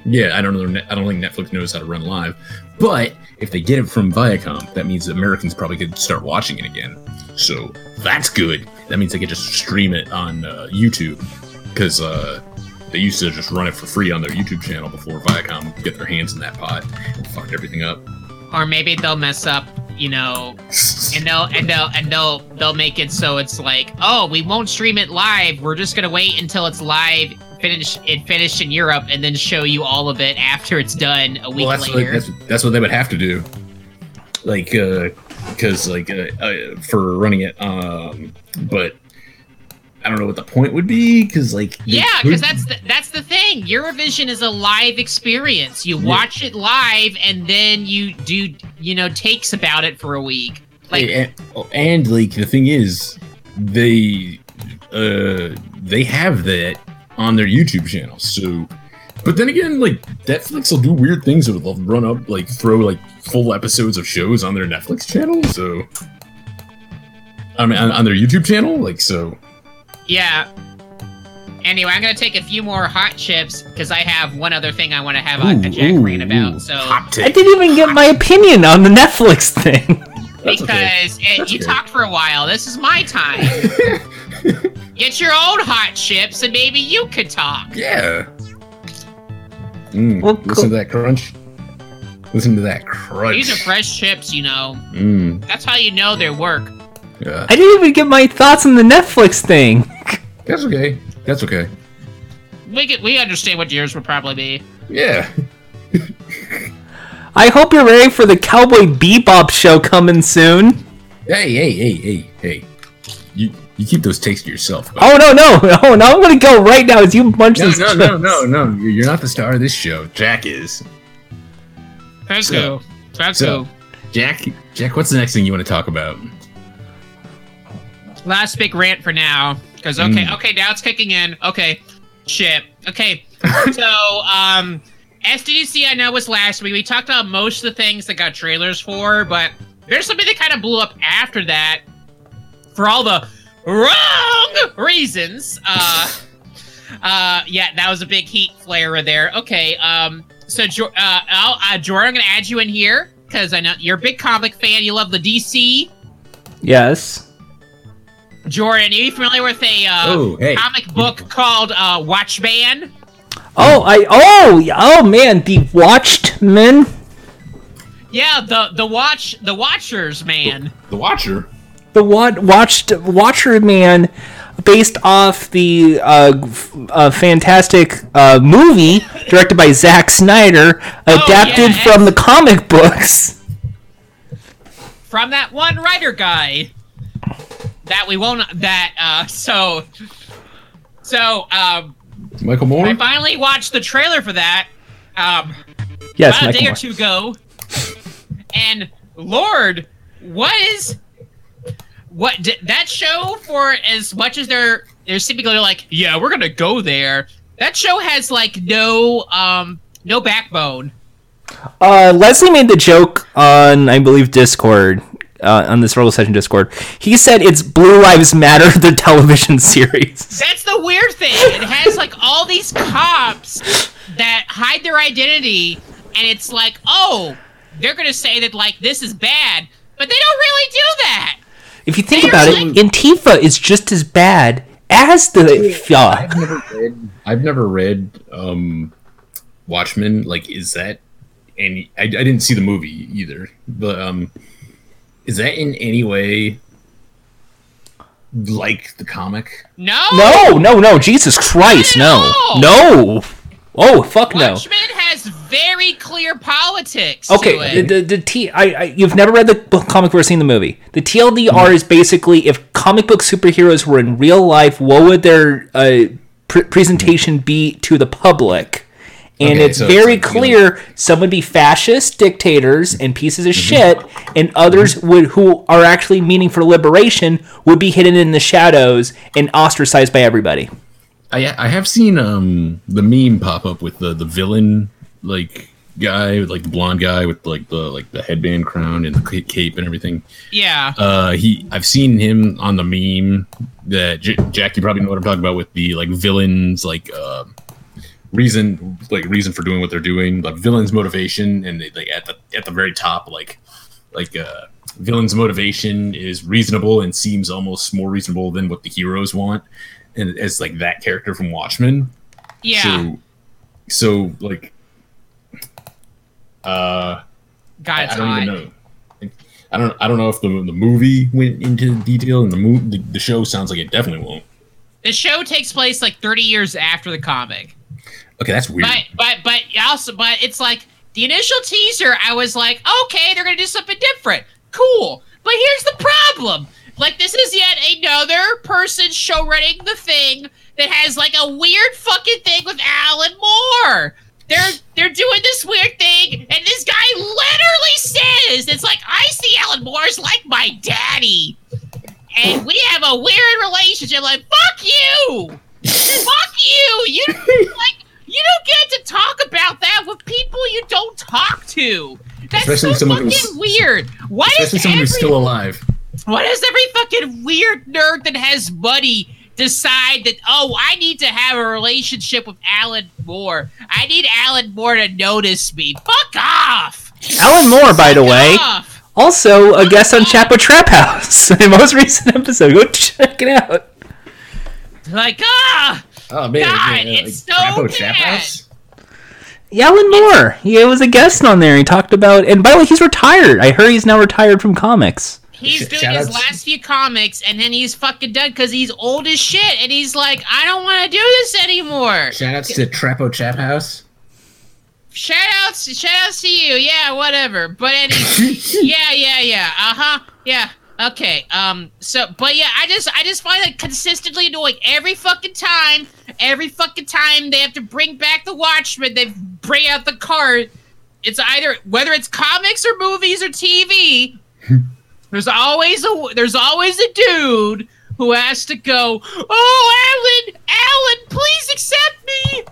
yeah, I don't know. I don't think Netflix knows how to run live. But if they get it from Viacom, that means Americans probably could start watching it again. So that's good. That means they could just stream it on uh, YouTube because uh, they used to just run it for free on their YouTube channel before Viacom get their hands in that pot and fucked everything up. Or maybe they'll mess up, you know, and they'll and they'll and they'll they'll make it so it's like, oh, we won't stream it live. We're just gonna wait until it's live, finish it finished in Europe, and then show you all of it after it's done a week well, that's what, later. that's, that's what they would have to do. Like, uh, because like uh, uh, for running it, um, but I don't know what the point would be because like yeah, because that's the, that's the thing. Eurovision is a live experience. You Yeah. watch it live, and then you do you know takes about it for a week. Like and, and like the thing is, they uh they have that on their YouTube channel. So, but then again, like Netflix will do weird things. They'll run up like throw like full episodes of shows on their Netflix channel. So, I mean, on, on their YouTube channel, like so. Yeah. Anyway, I'm gonna take a few more hot chips because I have one other thing I want to have a, Ooh, a Jack ooh, about. ooh. So hot I didn't even get my opinion on the Netflix thing. That's okay. because it, you okay. talked for a while, this is my time. Get your own hot chips, and maybe you could talk. Yeah. Mm, Well, listen cool. to that crunch. Listen to that crunch. These are fresh chips, you know. Mm, That's how you know they work. Yeah. I didn't even get my thoughts on the Netflix thing. That's okay. That's okay. We get, we understand what yours would probably be. Yeah. I hope you're ready for the Cowboy Bebop show coming soon. Hey, hey, hey, hey, hey. You you keep those takes to yourself. bud. Oh no no no oh, no! I'm gonna go right now as you munch no, these no, chips. no, no, no. You're you're not the star of this show. Jack is. Let's So- go. Let's so- go. Jack, Jack, what's the next thing you want to talk about? Last big rant for now. Because okay, Mm. okay, now it's kicking in. Okay, shit. Okay, so um, SDCC I know was last week. We talked about most of the things that got trailers for, but there's something that kind of blew up after that for all the wrong reasons. Uh, uh, yeah, that was a big heat flare there. Okay, um, so Jo- uh, I'll, uh, Jordan, I'm gonna add you in here because I know you're a big comic fan. You love the DC. Yes. Jordan, are you familiar with a uh, Oh, hey. comic book called uh, Watchman? Oh I oh oh man the Watchmen. Yeah, the the watch the Watchers man. The Watcher. The what watched Watcher Man, based off the uh, f- uh, fantastic uh, movie directed by Zack Snyder, adapted yeah, from the comic books. from that one writer guy that we won't that uh so so um Michael Moore. I finally watched the trailer for that um Yes, about a Michael day or two ago and lord what is what d- that show for as much as they're they're typically like yeah we're gonna go there that show has like no um no backbone. Uh, Leslie made the joke on, I believe, Discord, uh, on this Roll Session Discord. He said it's Blue Lives Matter, the television series. That's the weird thing. It has like all these cops that hide their identity, and it's like, oh, they're gonna say that like this is bad, but they don't really do that. If you think about it, Antifa is just as bad as the. Uh, I've never read. I've never read um, Watchmen. Like, is that any? I, I didn't see the movie either, but um, is that in any way like the comic? No, no, no, no, Jesus Christ, no. Not No! Oh, fuck no. Watchmen has very clear politics. Okay, to the, it. the, the T. I, I you've never read the book comic or seen the movie. The TLDR is basically if comic book superheroes were in real life, what would their uh, pr- presentation be to the public? And Okay, it's so it's very like, you know- clear some would be fascist dictators and pieces of shit, and others would who are actually meaning for liberation would be hidden in the shadows and ostracized by everybody. I I have seen um the meme pop up with the the villain like guy like the blonde guy with like the like the headband crown and the cape and everything. yeah. Uh, he I've seen him on the meme that J- Jack you probably know what I'm talking about with the like villains like uh, reason like reason for doing what they're doing like villains motivation and they, like at the at the very top like like uh villains motivation is reasonable and seems almost more reasonable than what the heroes want and it's like that character from Watchmen yeah. so so like uh God, I, I don't even know. I don't. I don't know if the the movie went into detail, and the move the, the show sounds like it definitely won't. The show takes place like 30 years after the comic. Okay, that's weird. But but but also but it's like the initial teaser. I was like, okay, they're gonna do something different. Cool. But here's the problem. Like this is yet another person show running the thing that has like a weird fucking thing with Alan Moore. They're they're doing this weird thing, and this guy literally says it's like I see Alan Moore's like my daddy, and we have a weird relationship. Like fuck you, fuck you. You like you don't get to talk about that with people you don't talk to. That's Especially so someone fucking who's- weird. Why Especially is someone every who's still alive. why does every fucking weird nerd that has money decide that oh I need to have a relationship with Alan Moore? I need Alan Moore to notice me. Fuck off. Alan Moore, by the way, Off. also a guest on Chapo Trap House, the most recent episode. Go check it out. Like ah. Oh man, God, it's so bad. Yeah, Alan Moore. He was a guest on there. He talked about, and by the way, he's retired. I heard he's now retired from comics. He's Sh- doing shout his outs- last few comics and then he's fucking done because he's old as shit and he's like, I don't want to do this anymore. Shout outs to Trapo Chap House. Shout outs, shout outs to you. Yeah, whatever. But any, yeah, yeah, yeah. Uh huh. Yeah. Okay. Um. So, but yeah, I just, I just find it consistently annoying every fucking time. Every fucking time they have to bring back the Watchmen, they bring out the card. It's either whether it's comics or movies or TV. there's always a, there's always a dude who has to go. Oh, Alan, Alan, please accept me.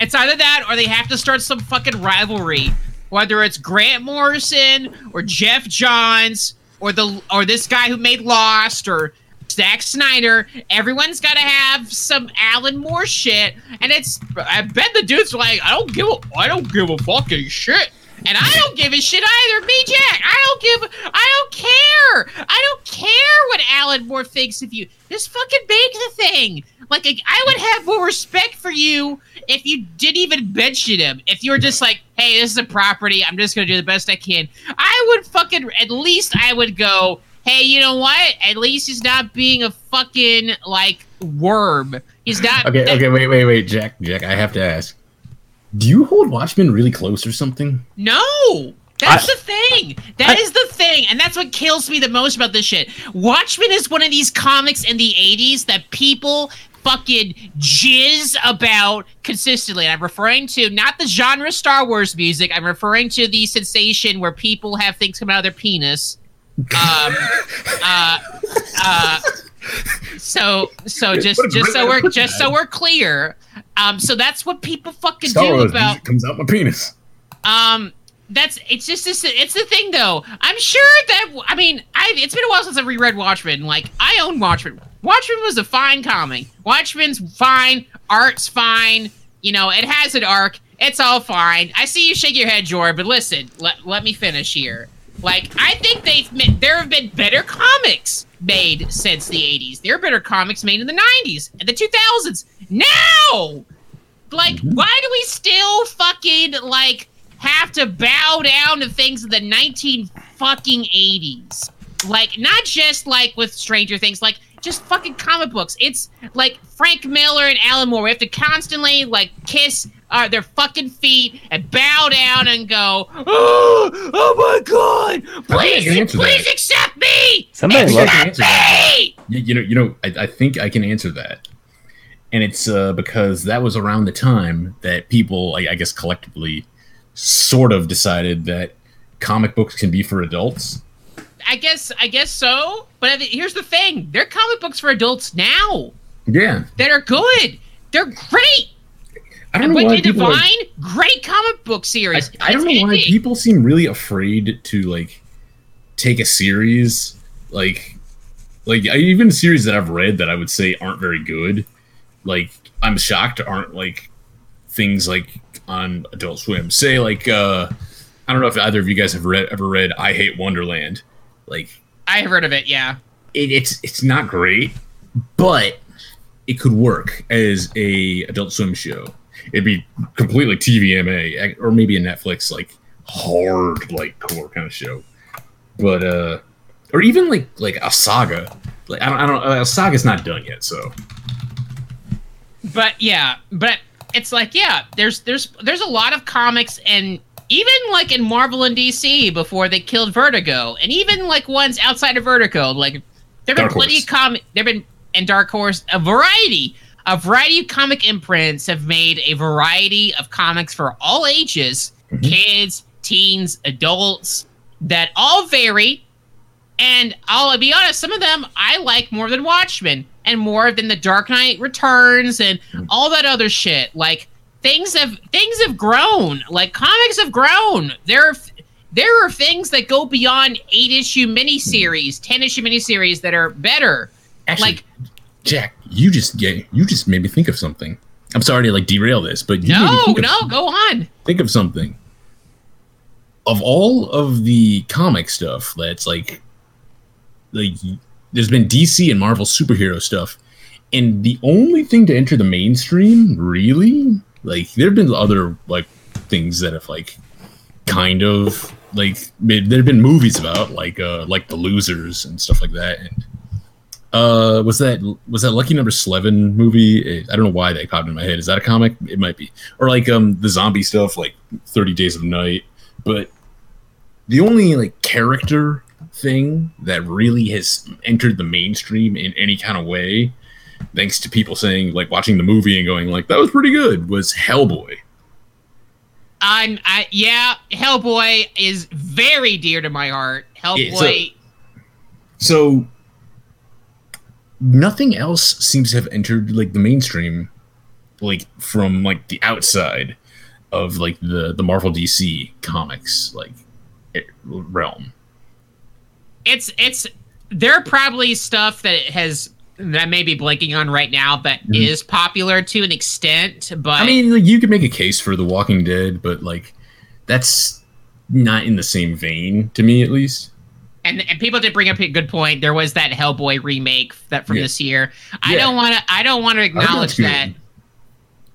It's either that or they have to start some fucking rivalry. Whether it's Grant Morrison or Geoff Johns or the or this guy who made Lost or Zack Snyder, everyone's got to have some Alan Moore shit. And it's I bet the dude's like, I don't give a I don't give a fucking shit. And I don't give a shit either. Me, Jack. I don't give. I don't care. I don't care what Alan Moore thinks of you. Just fucking make the thing. Like I would have more respect for you if you didn't even mention him. If you were just like, "Hey, this is a property. I'm just gonna do the best I can." I would fucking at least I would go, "Hey, you know what? At least he's not being a fucking like worm. He's not." Okay, okay, wait, wait, wait, Jack, Jack. I have to ask. Do you hold Watchmen really close or something? No. That's I- the thing. That I- is the thing. And that's what kills me the most about this shit. Watchmen is one of these comics in the 80s that people fucking jizz about consistently. And I'm referring to not the genre Star Wars music. I'm referring to the sensation where people have things come out of their penis. Um, uh, uh, so so just just so we're just so we're clear. Um, so that's what people fucking Star do Wars about comes out my penis. um, that's it's just this. It's the thing though. I'm sure that I mean, I it's been a while since I reread Watchmen. Like I own Watchmen. Watchmen was a fine comic. Watchmen's fine. Art's fine. You know, it has an arc. It's all fine. I see you shake your head, Jordan, but listen, let, let me finish here. Like, I think they've made, there have been better comics made since the 80s. There are better comics made in the 90s and the 2000s. Now! Like, mhm. why do we still fucking, like, have to bow down to things of the 19 fucking 80s? Like, not just, like, with Stranger Things, like, just fucking comic books. It's like Frank Miller and Alan Moore. We have to constantly like kiss uh, their fucking feet and bow down and go, oh, oh my god, please, please that. accept me. Somebody can that. You, you know, you know, I, I think I can answer that, and it's uh, because that was around the time that people, I, I guess, collectively, sort of decided that comic books can be for adults. I guess, I guess so. But here's the thing: they're comic books for adults now Yeah, that are good. They're great. I don't know Witch why people. Divine, like- great comic book series. I don't know why people seem really afraid to like take a series like like even series that I've read that I would say aren't very good. Like I'm shocked aren't like things like on Adult Swim. Say like uh I don't know if either of you guys have read ever read I Hate Wonderland. Like I have heard of it. Yeah. it, it's it's not great, but it could work as a Adult Swim show. It'd be completely TVMA or maybe a Netflix like hard like core kind of show, but uh, or even like like a saga. Like I don't I don't uh, a saga's not done yet, so but yeah but it's like yeah there's there's there's a lot of comics and even like in marvel and dc before they killed vertigo and even like ones outside of vertigo like there have been plenty of comic there have been and dark horse a variety a variety of comic imprints have made a variety of comics for all ages Mhm. kids teens adults that all vary and I'll be honest, some of them I like more than Watchmen and more than The Dark Knight Returns and all that other shit. Like things have things have grown. Like comics have grown. There are there are things that go beyond eight issue miniseries, ten issue miniseries that are better. actually, Like- Jack, you just yeah, you just made me think of something. I'm sorry to like derail this, but me No, of- no, go on. think of something. Of all of the comic stuff that's like like there's been DC and Marvel superhero stuff and the only thing to enter the mainstream really like there've been other like things that have like kind of like made, there've been movies about like uh like the losers and stuff like that and uh was that was that lucky number 11 movie? I don't know why that popped in my head. Is that a comic? It might be. Or like um the zombie stuff like 30 days of night. But the only like character thing that really has entered the mainstream in any kind of way thanks to people saying like watching the movie and going like that was pretty good was hellboy I'm I yeah, Hellboy is very dear to my heart. Hellboy so nothing else seems to have entered like the mainstream like from like the outside of like the the marvel dc comics like eh, realm it's it's there are probably stuff that has that may be blanking on right now that is Mhm. popular to an extent, but i mean like, you could make a case for the walking dead but like that's not in the same vein to me at least and, and people did bring up a good point. There was that Hellboy remake that from Yeah. this year. I Yeah. don't want to. I don't want to acknowledge that.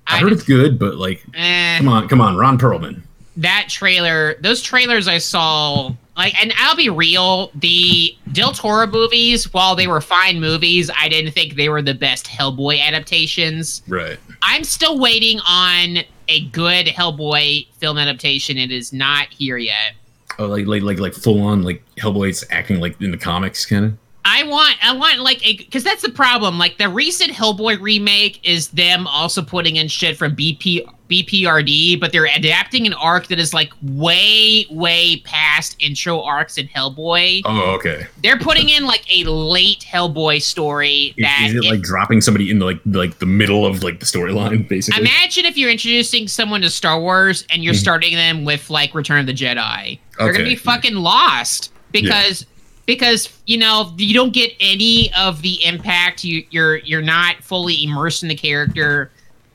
i heard it's good but like eh, come on come on ron perlman that trailer, those trailers I saw, like, and I'll be real, the Del Toro movies, while they were fine movies, I didn't think they were the best Hellboy adaptations. right I'm still waiting on a good Hellboy film adaptation. It is not here yet. oh like like like like full on like hellboy's acting like in the comics kind of I want, I want like a, because that's the problem. Like the recent Hellboy remake is them also putting in shit from BP BPRD, but they're adapting an arc that is like way, way past intro arcs in Hellboy. oh okay They're putting in like a late Hellboy story Is, that is it if- like dropping somebody in the like like the middle of like the storyline basically? Imagine if you're introducing someone to Star Wars and you're Mhm. starting them with like Return of the Jedi. They're gonna be fucking lost because because you know you don't get any of the impact. You you're you're not fully immersed in the character.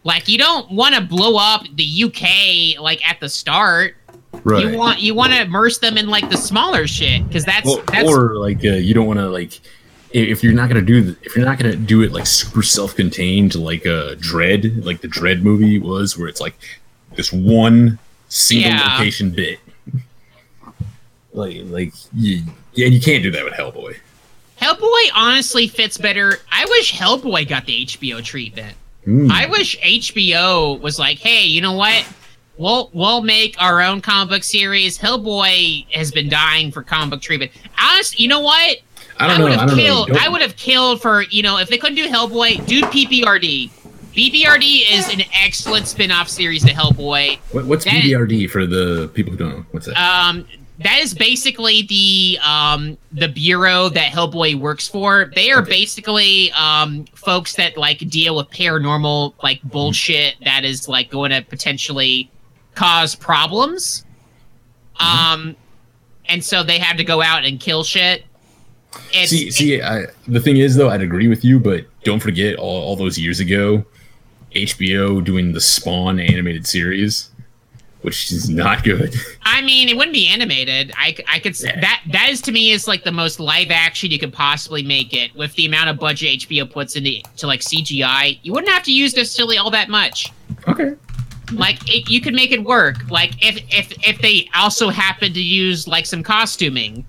Like you don't want to blow up the UK like at the start. right. You want you want to immerse them in like the smaller shit because that's or, that's or like uh, you don't want to like if you're not gonna do the, if you're not gonna do it like super self-contained like uh Dredd like the Dredd movie was where it's like this one single Yeah. location bit like like you yeah you can't do that with hellboy Hellboy honestly fits better. I wish Hellboy got the HBO treatment. Mm. I wish HBO was like, hey, you know what? We'll we'll make our own comic book series. Hellboy has been dying for comic book treatment. Honestly, you know what? I don't know. would I have don't killed. know. I would have killed for you know if they couldn't do Hellboy, do PPRD. BPRD is an excellent spin-off series to Hellboy. What, what's that- BPRD for the people who don't know? What's that? Um, that is basically the um the bureau that Hellboy works for. They are basically um folks that like deal with paranormal like bullshit that is like going to potentially cause problems. Um, and so they have to go out and kill shit. It's, see, see, I, the thing is though, I'd agree with you, but don't forget all, all those years ago, HBO doing the Spawn animated series, which is not good. I mean, it wouldn't be animated. I, I could Yeah. that that is to me is like the most live action you could possibly make it with the amount of budget HBO puts into to like CGI. You wouldn't have to use necessarily all that much. Okay. Like it, you could make it work. Like if if if they also happen to use like some costuming.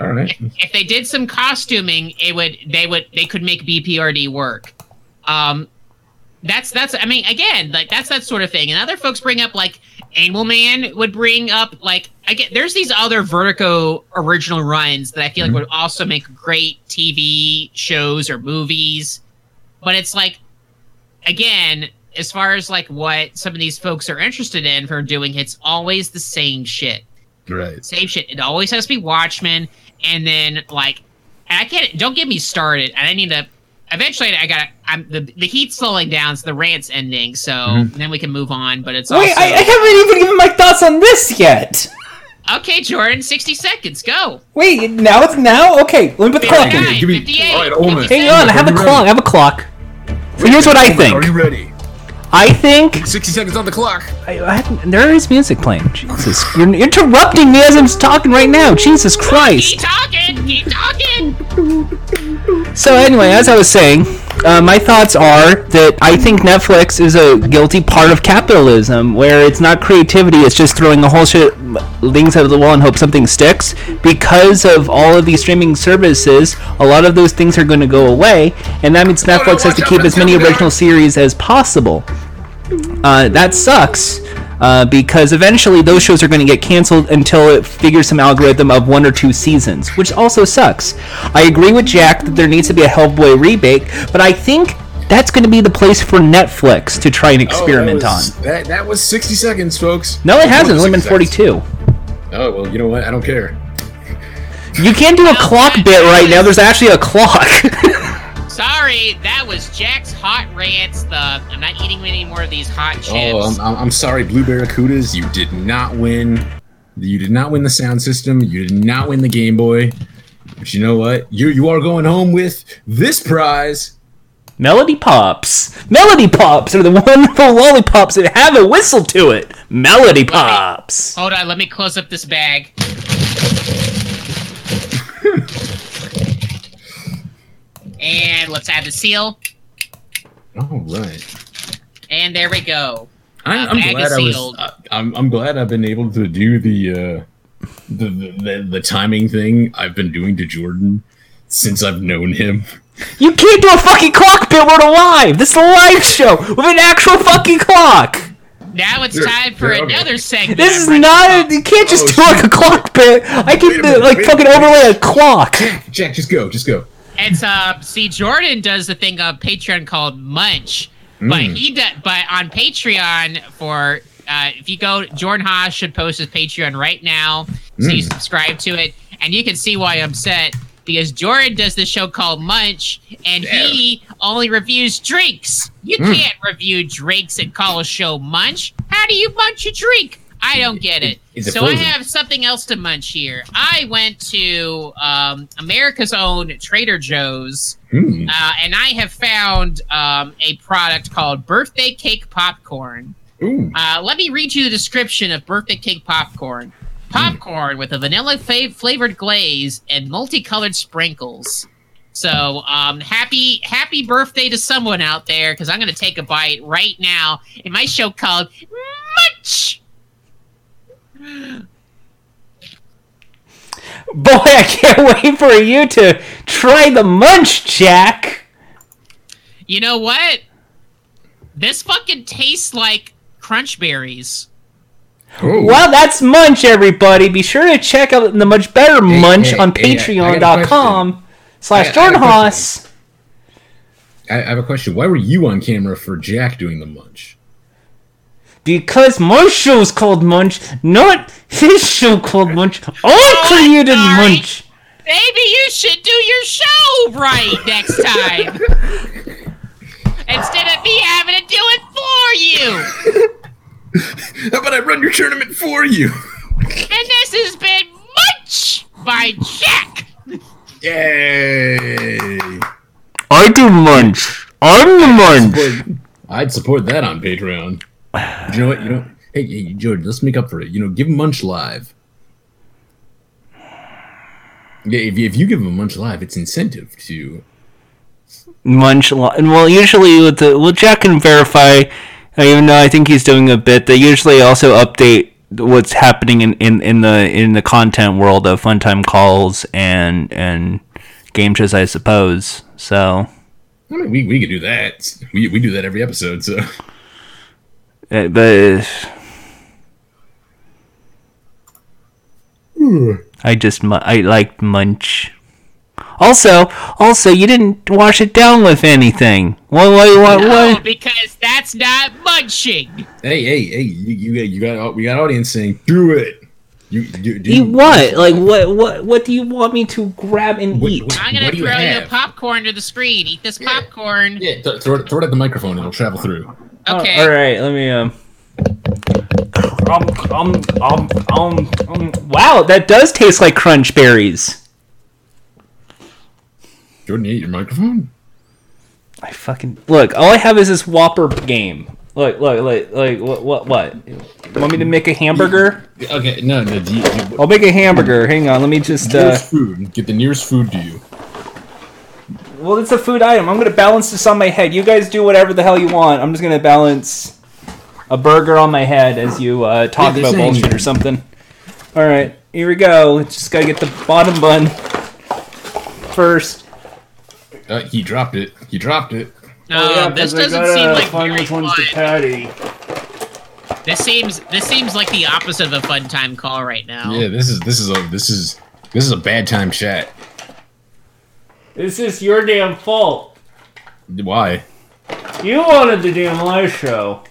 All right. If they did some costuming, it would they would they could make BPRD work. Um, that's that's I mean again like that's that sort of thing. And other folks bring up like Animal Man would bring up like again there's these other Vertigo original runs that I feel like mhm. would also make great TV shows or movies. But it's like again as far as like what some of these folks are interested in for doing it's always the same shit Right. same shit. It always has to be Watchmen, and then like, and I can't. Don't get me started. And I need to. Eventually, I got. I'm the the heat's slowing down, so the rant's ending. So Mhm. then we can move on. But it's Wait, also I, I haven't even given my thoughts on this yet. okay. Jordan, sixty seconds. Go. Wait, now it's now? Okay, let me put the clock in. 59, give me- 58, all right, hold on. 57. Hang on, I have a clock. I have a clock. So here's what I think. Are you ready? I think 60 seconds on the clock. I, I, there is music playing. Jesus, you're interrupting me as I'm talking right now. Jesus Christ. Keep talking. Keep talking. So anyway, as I was saying, uh, my thoughts are that I think Netflix is a guilty part of capitalism, where it's not creativity; it's just throwing a whole shit things out of the wall and hope something sticks. Because of all of these streaming services, a lot of those things are going to go away, and that means Netflix has to keep as many original series as possible. Uh, that sucks. Uh, because eventually those shows are going to get canceled until it figures some algorithm of one or two seasons, which also sucks. I agree with Jack that there needs to be a Hellboy remake, but I think that's going to be the place for Netflix to try and experiment oh, that was, on. That, that was 60 seconds, folks. No, it hasn't. It's only been 42. Oh, well, you know what? I don't care. You can't do a clock bit right now. There's actually a clock. Sorry, that was Jack's hot rants. The I'm not eating any more of these hot chips. Oh, I'm, I'm, I'm sorry, Blue Barracudas. You did not win. You did not win the sound system. You did not win the Game Boy. But you know what? You you are going home with this prize. Melody Pops. Melody Pops are the wonderful lollipops that have a whistle to it. Melody Pops. Hold on, let me close up this bag. And let's add the seal. All right. And there we go. I'm, Uh, I'm glad is I was. I, I'm, I'm glad I've been able to do the, uh, the, the the the timing thing I've been doing to Jordan since I've known him. You can't do a fucking clock bit. We're live. This is a live show with an actual fucking clock. Now it's time for okay. another segment. This is not. A, you can't just Oh, do like shit. a clock bit. I Wait can minute, uh, like wait fucking minute. overlay a clock. Jack, Jack, just go, just go. It's uh, see, Jordan does the thing on Patreon called Munch, but Mm. he does. But on Patreon, for uh, if you go, Jordan Haas should post his Patreon right now, so you Mm. subscribe to it, and you can see why I'm upset because Jordan does this show called Munch, and he only reviews drinks. You Mm. can't review drinks and call a show Munch. How do you munch a drink? I don't get it. So I have something else to munch here. I went to um, America's own Trader Joe's, Hmm. uh, and I have found um, a product called birthday cake popcorn. Uh, let me read you the description of birthday cake popcorn. Popcorn with a vanilla fa- flavored glaze and multicolored sprinkles. So, um, happy happy birthday to someone out there because I'm gonna take a bite right now in my show called Munch. Boy, I can't wait for you to try the munch, Jack. You know what? This fucking tastes like crunch berries. Well, that's Munch, everybody. Be sure to check out the much better Hey, Munch hey, on hey, I got a patreon.com slash I- I Jordan got. I, I have a question. Why were you on camera for Jack doing the munch? Because my show's called Munch, not his show called Munch. I oh, created sorry. Munch. Maybe you should do your show right next time. Instead of me having to do it for you. How about I run your tournament for you? And this has been Munch by Jack. Yay! I do Munch. I'm the Munch. Support- I'd support that on Patreon. But you know what? You know, hey, hey, George, let's make up for it. You know, give him Munch live. Yeah, if, if you give him Munch live, it's incentive to. Munch. lo- and Well, usually with the well, Jack can verify. Even though I think he's doing a bit, they usually also update what's happening in, in, in the in the content world of funtime calls and and game shows, I suppose. So, I mean, we, we could do that. We, we do that every episode. So uh, but I just I liked Munch. Also, also, you didn't wash it down with anything. What? What? What? No, what? because that's not munching. hey, hey, hey, you, you got you got we got audience saying do it. You do, do Eat what? Like what? What? What do you want me to grab and What- eat? what- I'm gonna What do you throw you have? the popcorn to the screen. Eat this popcorn. Yeah, th- throw it throw it at the microphone. It'll travel through. Okay. Oh, all right. Let me um. Um, um, um, um, um. Wow, that does taste like crunch berries. Jordan, you ate your microphone. I fucking look. All I have is this Whopper game. Look, look, look, like what? What? What? You want me to make a hamburger? Okay, no, no. Do you, do you, I'll make a hamburger. Hang on. Let me just. uh nearest food. Get the nearest food to you. Well, it's a food item. I'm gonna balance this on my head. You guys do whatever the hell you want. I'm just gonna balance a burger on my head as you uh, talk they're about saying- bullshit or something. All right, here we go. Just gotta get the bottom bun first. Uh, he dropped it. He dropped it. No, this doesn't seem like very fun. patty. This seems this seems like the opposite of a fun time call right now. Yeah, this is this is a this is this is a bad time chat. This is your damn fault. Why? You wanted the damn live show.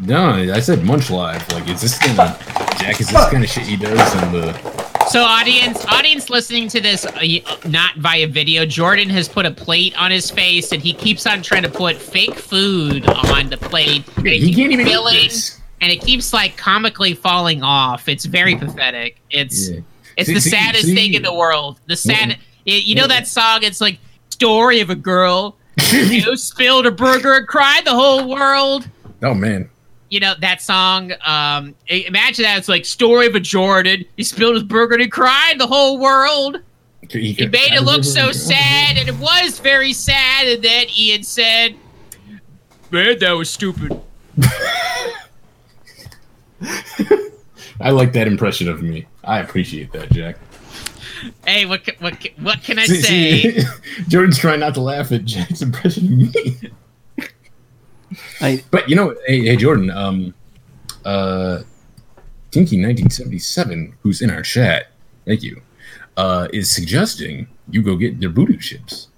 No, I said munch live. Like, is this kind of Jack? Is this kind of shit he does in the? So audience audience listening to this uh, not via video, Jordan has put a plate on his face and he keeps on trying to put fake food on the plate. And it He keeps can't even eat this. and it keeps like comically falling off. It's very pathetic. It's Yeah. it's See- the see- saddest see- thing in the world. The sad Well- you know that song it's like story of a girl who spilled a burger and cried the whole world. Oh man. you know that song um imagine that it's like story of a jordan he spilled his burger and he cried the whole world he made it look so sad and it was very sad and then ian said man that was stupid I like that impression of me. I appreciate that, Jack. Hey what what what can i See- say see, Jordan's trying not to laugh at Jack's impression of me. I But you know, hey, hey Jordan, um, uh, Tinky nineteen seventy seven, who's in our chat, thank you, uh, is suggesting you go get their voodoo chips.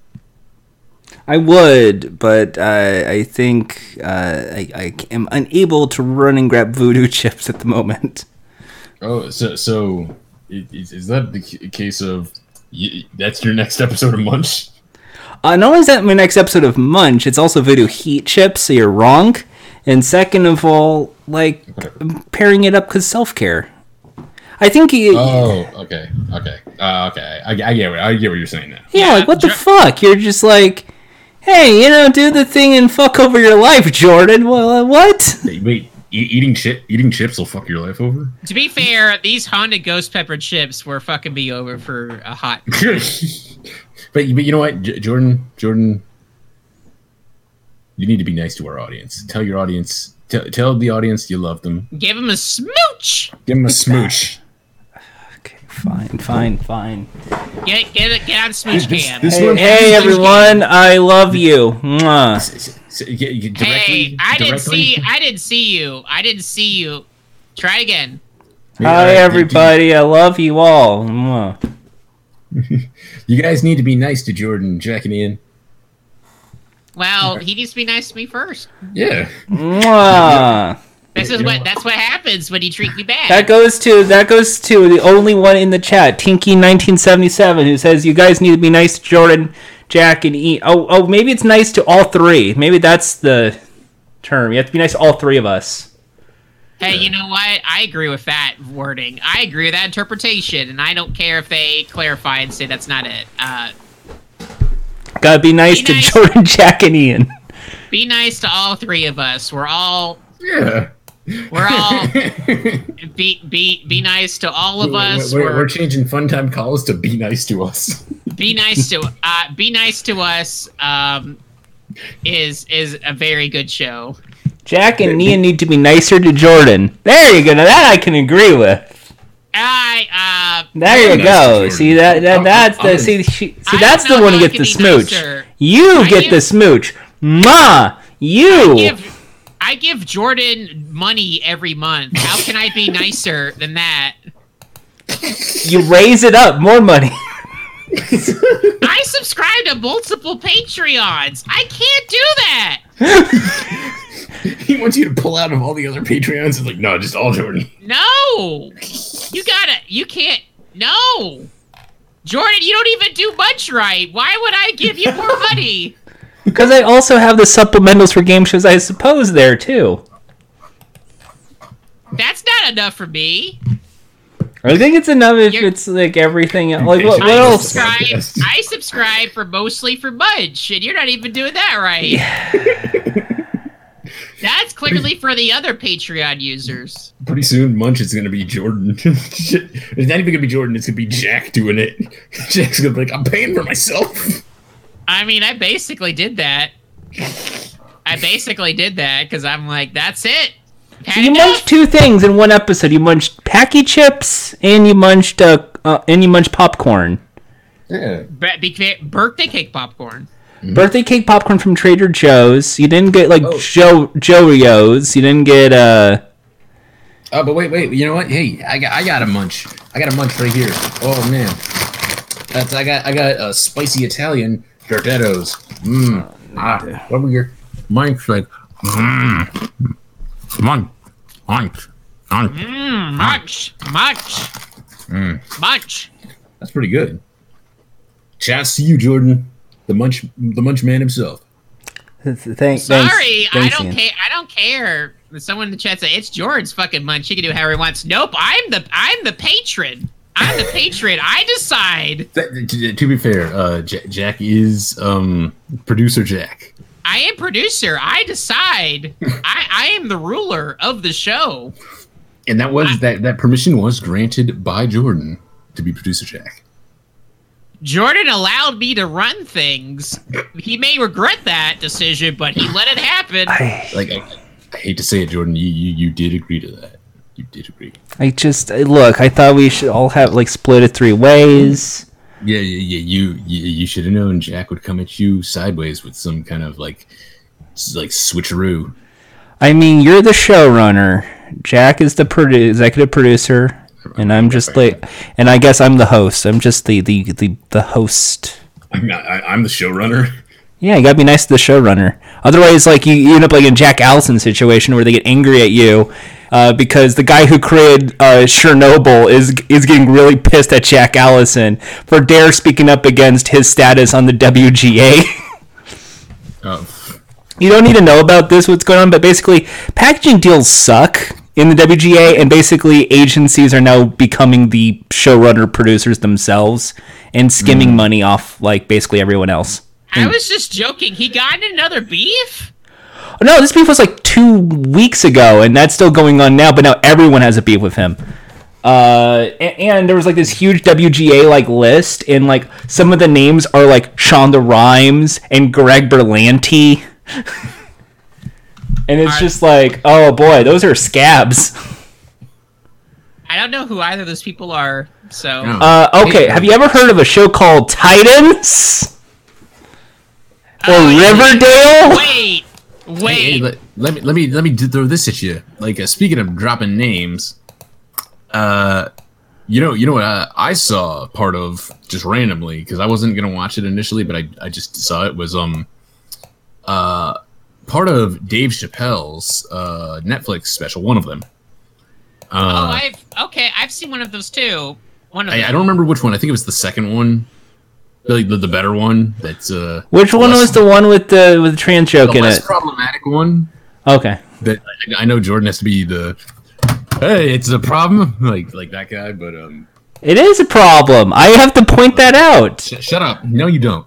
I would, but uh, I think uh, I, I am unable to run and grab voodoo chips at the moment. Oh, so so i- is, is that the case of y- that's your next episode of Munch? Uh, not only is that my next episode of Munch, it's also voodoo heat chips, so you're wrong. And second of all, like I'm pairing it up because self care. I think you, Oh, okay, okay, uh, okay. I, I get what I get what you're saying now. yeah, like what the fuck? You're just like, hey, you know, do the thing and fuck over your life, Jordan. Well, uh, what? Wait, wait eating chip eating chips will fuck your life over. to be fair these honda ghost pepper chips were fucking be over for a hot but but you know what, J- Jordan, Jordan, you need to be nice to our audience. Tell your audience, tell tell the audience you love them. give him a smooch Give them a smooch. Okay, fine, fine, fine. Get get get on Smooch This- Cam. this Hey, one- hey everyone, I love you. Mwah. You- hey, directly- I didn't see I didn't see you. I didn't see you. Try again. Hi alright, do- do- everybody, I love you all. You guys need to be nice to Jordan, Jack and Ian. Well, he needs to be nice to me first. Yeah. Mwah. This is what what? that's what happens when you treat me bad. That goes to that goes to the only one in the chat, Tinky1977, who says you guys need to be nice to Jordan, Jack, and E. Oh, oh, maybe it's nice to all three. Maybe that's the term. You have to be nice to all three of us. Hey, you know what? I agree with that wording. I agree with that interpretation, and I don't care if they clarify and say that's not it. Uh, Gotta be nice Be to nice. Jordan, Jack, and Ian. be nice to all three of us. We're all Yeah. We're all be be be nice to all of us. We're, We're, we're changing fun time calls to be nice to us. be nice to uh, be nice to us. Um, is is a very good show. Jack and Nia need to be nicer to Jordan. There you go. Now that I can agree with. I uh, There you go. Jordan. See that, that that's the see she, see that's the one who gets the smooch. nicer. You I get give- the smooch. Ma, you. I give I give Jordan money every month. How can I be nicer than that? You raise it up, more money. I subscribe to multiple Patreons. I can't do that. he wants you to pull out of all the other Patreons. It's like, no, just all Jordan. No. You gotta. You can't. No. Jordan, you don't even do much right. Why would I give you more money? Because I also have the supplementals for game shows, I suppose, there too. That's not enough for me. I think it's enough if You're- it's like everything. Like what, what I else? subscribe. I subscribe for mostly for Munch, and you're not even doing that right. That's clearly for the other Patreon users. Pretty soon, Munch is going to be Jordan. Shit. it's not even going to be Jordan. It's going to be Jack doing it. Jack's going to be like, I'm paying for myself. I mean, I basically did that. I basically did that because I'm like, that's it. Had You enough. munched two things in one episode. You munched Paqui chips and you munched uh, uh and you munched popcorn. Yeah. Ba- be birthday cake popcorn. Birthday cake popcorn from Trader Joe's. You didn't get like Oh. Joe Joe's. You didn't get uh. Oh, but wait, wait. You know what? Hey, I got, I got a munch. I got a munch right here. Oh man, that's I got, I got a spicy Italian Gardettos. Mmm. Ah, what were your? Mine's like, mmm. Munch, munch, munch. Mmm, munch, munch, Mm. munch. That's pretty good. Shouts to you, Jordan, the munch, the munch man himself. Thanks. Sorry, thanks, I don't care. I don't care. Someone in the chat said it's Jordan's fucking munch. He can do however he wants. Nope, I'm the I'm the patron. I'm the patriot. I decide. That, to, to be fair, uh, Jack, Jack is um producer Jack. I am producer. I decide. I I am the ruler of the show. And that was that that permission was granted by Jordan to be producer Jack. Jordan allowed me to run things. He may regret that decision, but he let it happen. I, Like I, I hate to say it, Jordan, you, you you did agree to that. You did agree. I just uh, look. I thought we should all have like split it three ways. Yeah, yeah, yeah. You you, you should have known Jack would come at you sideways with some kind of like like switcheroo. I mean, you're the showrunner. Jack is the produ- executive producer, and I'm just like, and I guess I'm the host. I'm just the the the, the host. I'm not, I, I'm the showrunner. Yeah, you gotta be nice to the showrunner. Otherwise, like you, you end up like in Jack Allison situation where they get angry at you uh, because the guy who created uh, Chernobyl is is getting really pissed at Jack Allison for dare speaking up against his status on the WGA. Oh, you don't need to know about this what's going on, but basically, packaging deals suck in the WGA, and basically agencies are now becoming the showrunner producers themselves and skimming money off like basically everyone else. I was just joking. He got in another beef? No, this beef was like two weeks ago, and that's still going on now. But now everyone has a beef with him. Uh, a- and, there was like this huge WGA like list, and like some of the names are like Shonda Rhimes and Greg Berlanti, and it's Alright. just like, oh boy, those are scabs. I I don't know who either of those people are. So Uh, okay, have you ever heard of a show called Titans or Oh, yeah. Riverdale? Wait, wait. Hey, hey, let, let me let me let me throw this at you. Like uh, speaking of dropping names, uh, you know you know what uh, I saw part of just randomly because I wasn't gonna watch it initially, but I I just saw it was um uh part of Dave Chappelle's uh Netflix special, one of them. oh, Uh, I've okay. I've seen one of those too. One of I. I don't remember which one. I think it was the second one, the the, the better one. That's uh Which one less- was the one with the with the trans joke the in less it? problematic one? Okay. that I I know Jordan has to be the hey, it's a problem like like that guy, but um, It is a problem. I have to point that out. sh- shut up. No, you don't.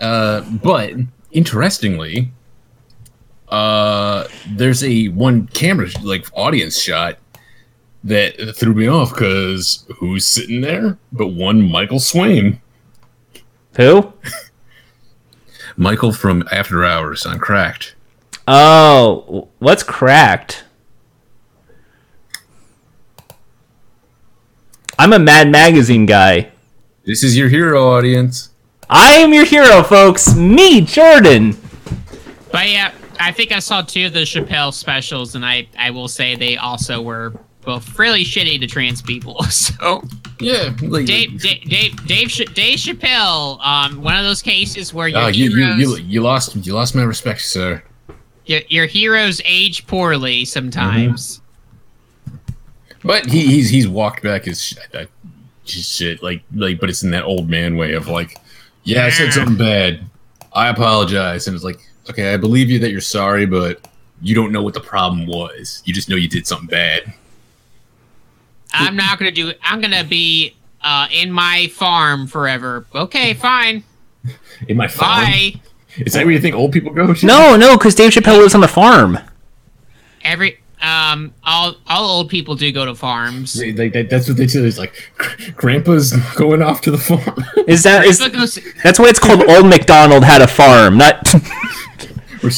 Uh, but interestingly, uh, there's a one camera like audience shot that threw me off because who's sitting there but one Michael Swaim, Who? Michael from After Hours on Cracked. Oh, what's cracked? I'm a Mad Magazine guy. This is your hero audience. I am your hero, folks. Me, Jordan. But yeah, I think I saw two of the Chappelle specials, and I I will say they also were both really shitty to trans people. So Yeah, like Dave Dave Dave Dave, Dave Chappelle, um, one of those cases where your Oh, you, you, heroes you, you lost you lost my respect, sir. your, your heroes age poorly sometimes. But he, he's he's walked back his sh- uh, his shit like like, but it's in that old man way of like, yeah, I said something bad, I apologize, and it's like, okay, I believe you that you're sorry, but you don't know what the problem was. You just know you did something bad. I'm not gonna do. I'm gonna be uh, in my farm forever. Okay, fine. In my farm, Bye. is that where you think old people go? to? No, no, because Dave Chappelle lives on the farm. Every um, all all old people do go to farms. They- they- that- that's what they do. It's like, Grandpa's going off to the farm. Is that is Grandpa goes- that's why it's called Old McDonald had a farm, not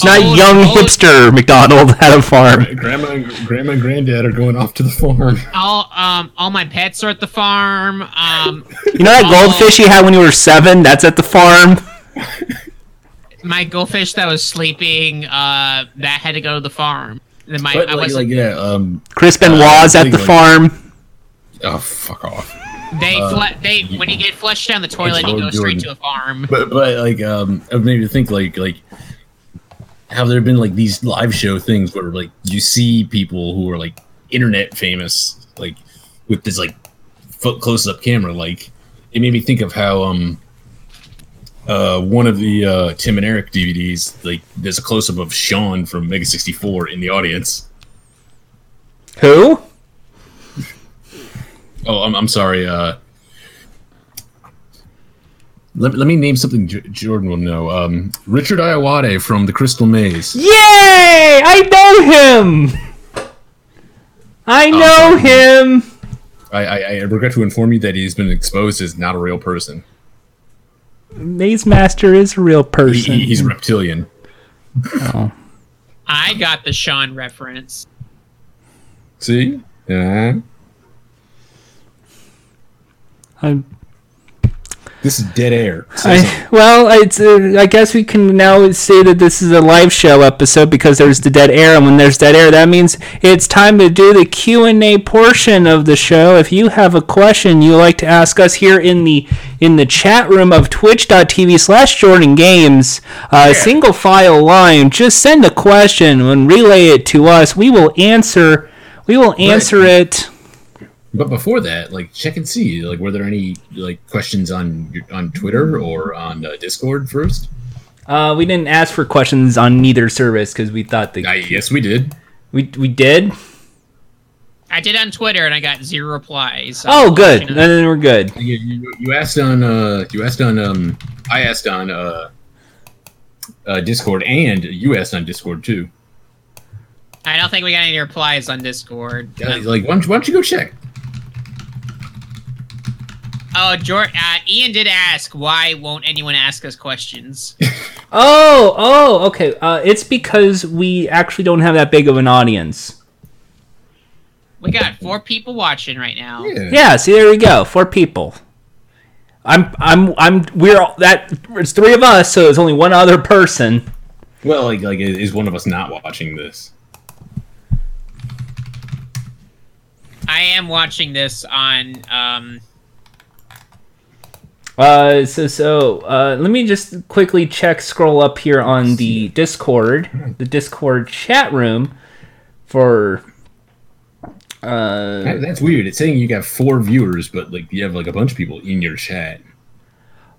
not Old- young old- hipster McDonald had a farm. Grandma, and, grandma, and granddad are going off to the farm. all um all my pets are at the farm. Um, You know that goldfish you had when you were seven? That's at the farm. my goldfish that was sleeping, uh, that had to go to the farm. Then my But I like, was like yeah, um, Chris Benoit's at the legally. farm. oh fuck off. they uh, fle- they when you get flushed down the toilet, you Lord go straight to a farm. but but like um it made me think like like have there been like these live show things where like you see people who are like internet famous like with this like foot close up camera like it made me think of how um uh one of the uh Tim and Eric DVDs like there's a close up of Sean from Mega 64 in the audience Who? oh I'm, I'm sorry uh let, let me name something J- Jordan will know. Um, Richard Ayoade from The Crystal Maze. Yay! I know him. I know him. I, I, I regret to inform you that he's been exposed as not a real person. Maze Master is a real person. he- he's reptilian. Oh. I got the Sean reference. See? Yeah. I'm- This is dead air. I, well, it's, uh, I guess we can now say that this is a live show episode because there's the dead air, and when there's dead air, that means it's time to do the Q and A portion of the show. If you have a question you like to ask us here in the in the chat room of Twitch.tv/slash Jordan Games, uh, single file line, just send a question and relay it to us. We will answer. We will answer it. But before that, like, check and see. Like, were there any like questions on on Twitter or on uh, Discord first? Uh, we didn't ask for questions on neither service because we thought the I, yes, we did. we we did. I did on Twitter and I got zero replies. so Oh, good. let Then we're good. You, you, you asked on uh, you asked on um, I asked on uh, uh, Discord, and you asked on Discord too. I don't think we got any replies on Discord. Yeah, Like, why don't, you- why don't you go check? Oh, George, uh, Ian did ask why won't anyone ask us questions? Oh, oh, okay. Uh, it's because we actually don't have that big of an audience. We got four people watching right now. Yeah. Yeah, see there we go. Four people. I'm I'm I'm we're all, that it's three of us, so it's only one other person. Well, like like is one of us not watching this? I am watching this on. Um, Uh, so so uh, let me just quickly check. Scroll up here on the Discord, the Discord chat room, for. Uh, That- That's weird. It's saying you got four viewers, but like you have like a bunch of people in your chat.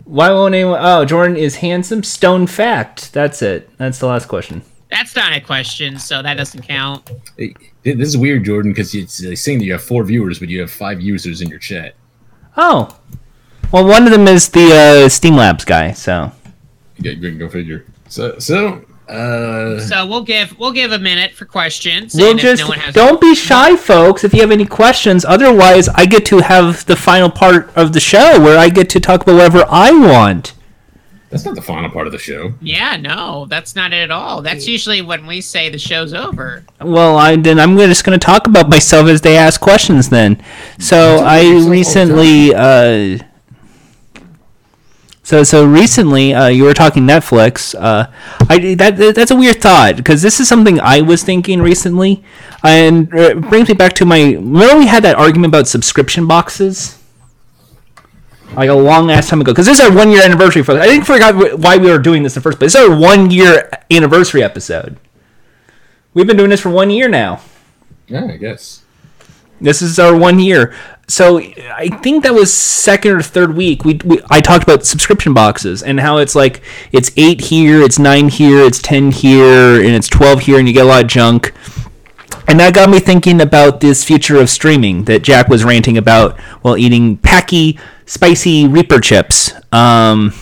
why won't anyone? Oh, Jordan is handsome. Stone fact. That's it. That's the last question. that's not a question, so that doesn't count. It- it- this is weird, Jordan, because it's saying that you have four viewers, but you have five users in your chat. Oh, well, one of them is the uh, Streamlabs guy. So Yeah, go, go figure. So so uh, So we'll give we'll give a minute for questions. we'll just no don't be shy, folks. If you have any questions, otherwise, I get to have the final part of the show where I get to talk about whatever I want. that's not the final part of the show. Yeah, no, that's not it at all. That's usually when we say the show's over. Well, I then I'm just going to talk about myself as they ask questions. Then, so I yourself all the recently, uh, so so recently, uh, you were talking Netflix. Uh, I that that's a weird thought because this is something I was thinking recently, and it brings me back to my. Remember we had that argument about subscription boxes. Like a long ass time ago, because this is our one year anniversary. For I didn't forget why we were doing this in the first place. This is our one year anniversary episode. We've been doing this for one year now. Yeah, I guess. This is our one year. So I think that was second or third week. We, we I talked about subscription boxes and how it's like it's eight here, it's nine here, it's ten here, and it's twelve here, and you get a lot of junk. And that got me thinking about this future of streaming that Jack was ranting about while eating Paqui, spicy Reaper chips. Um,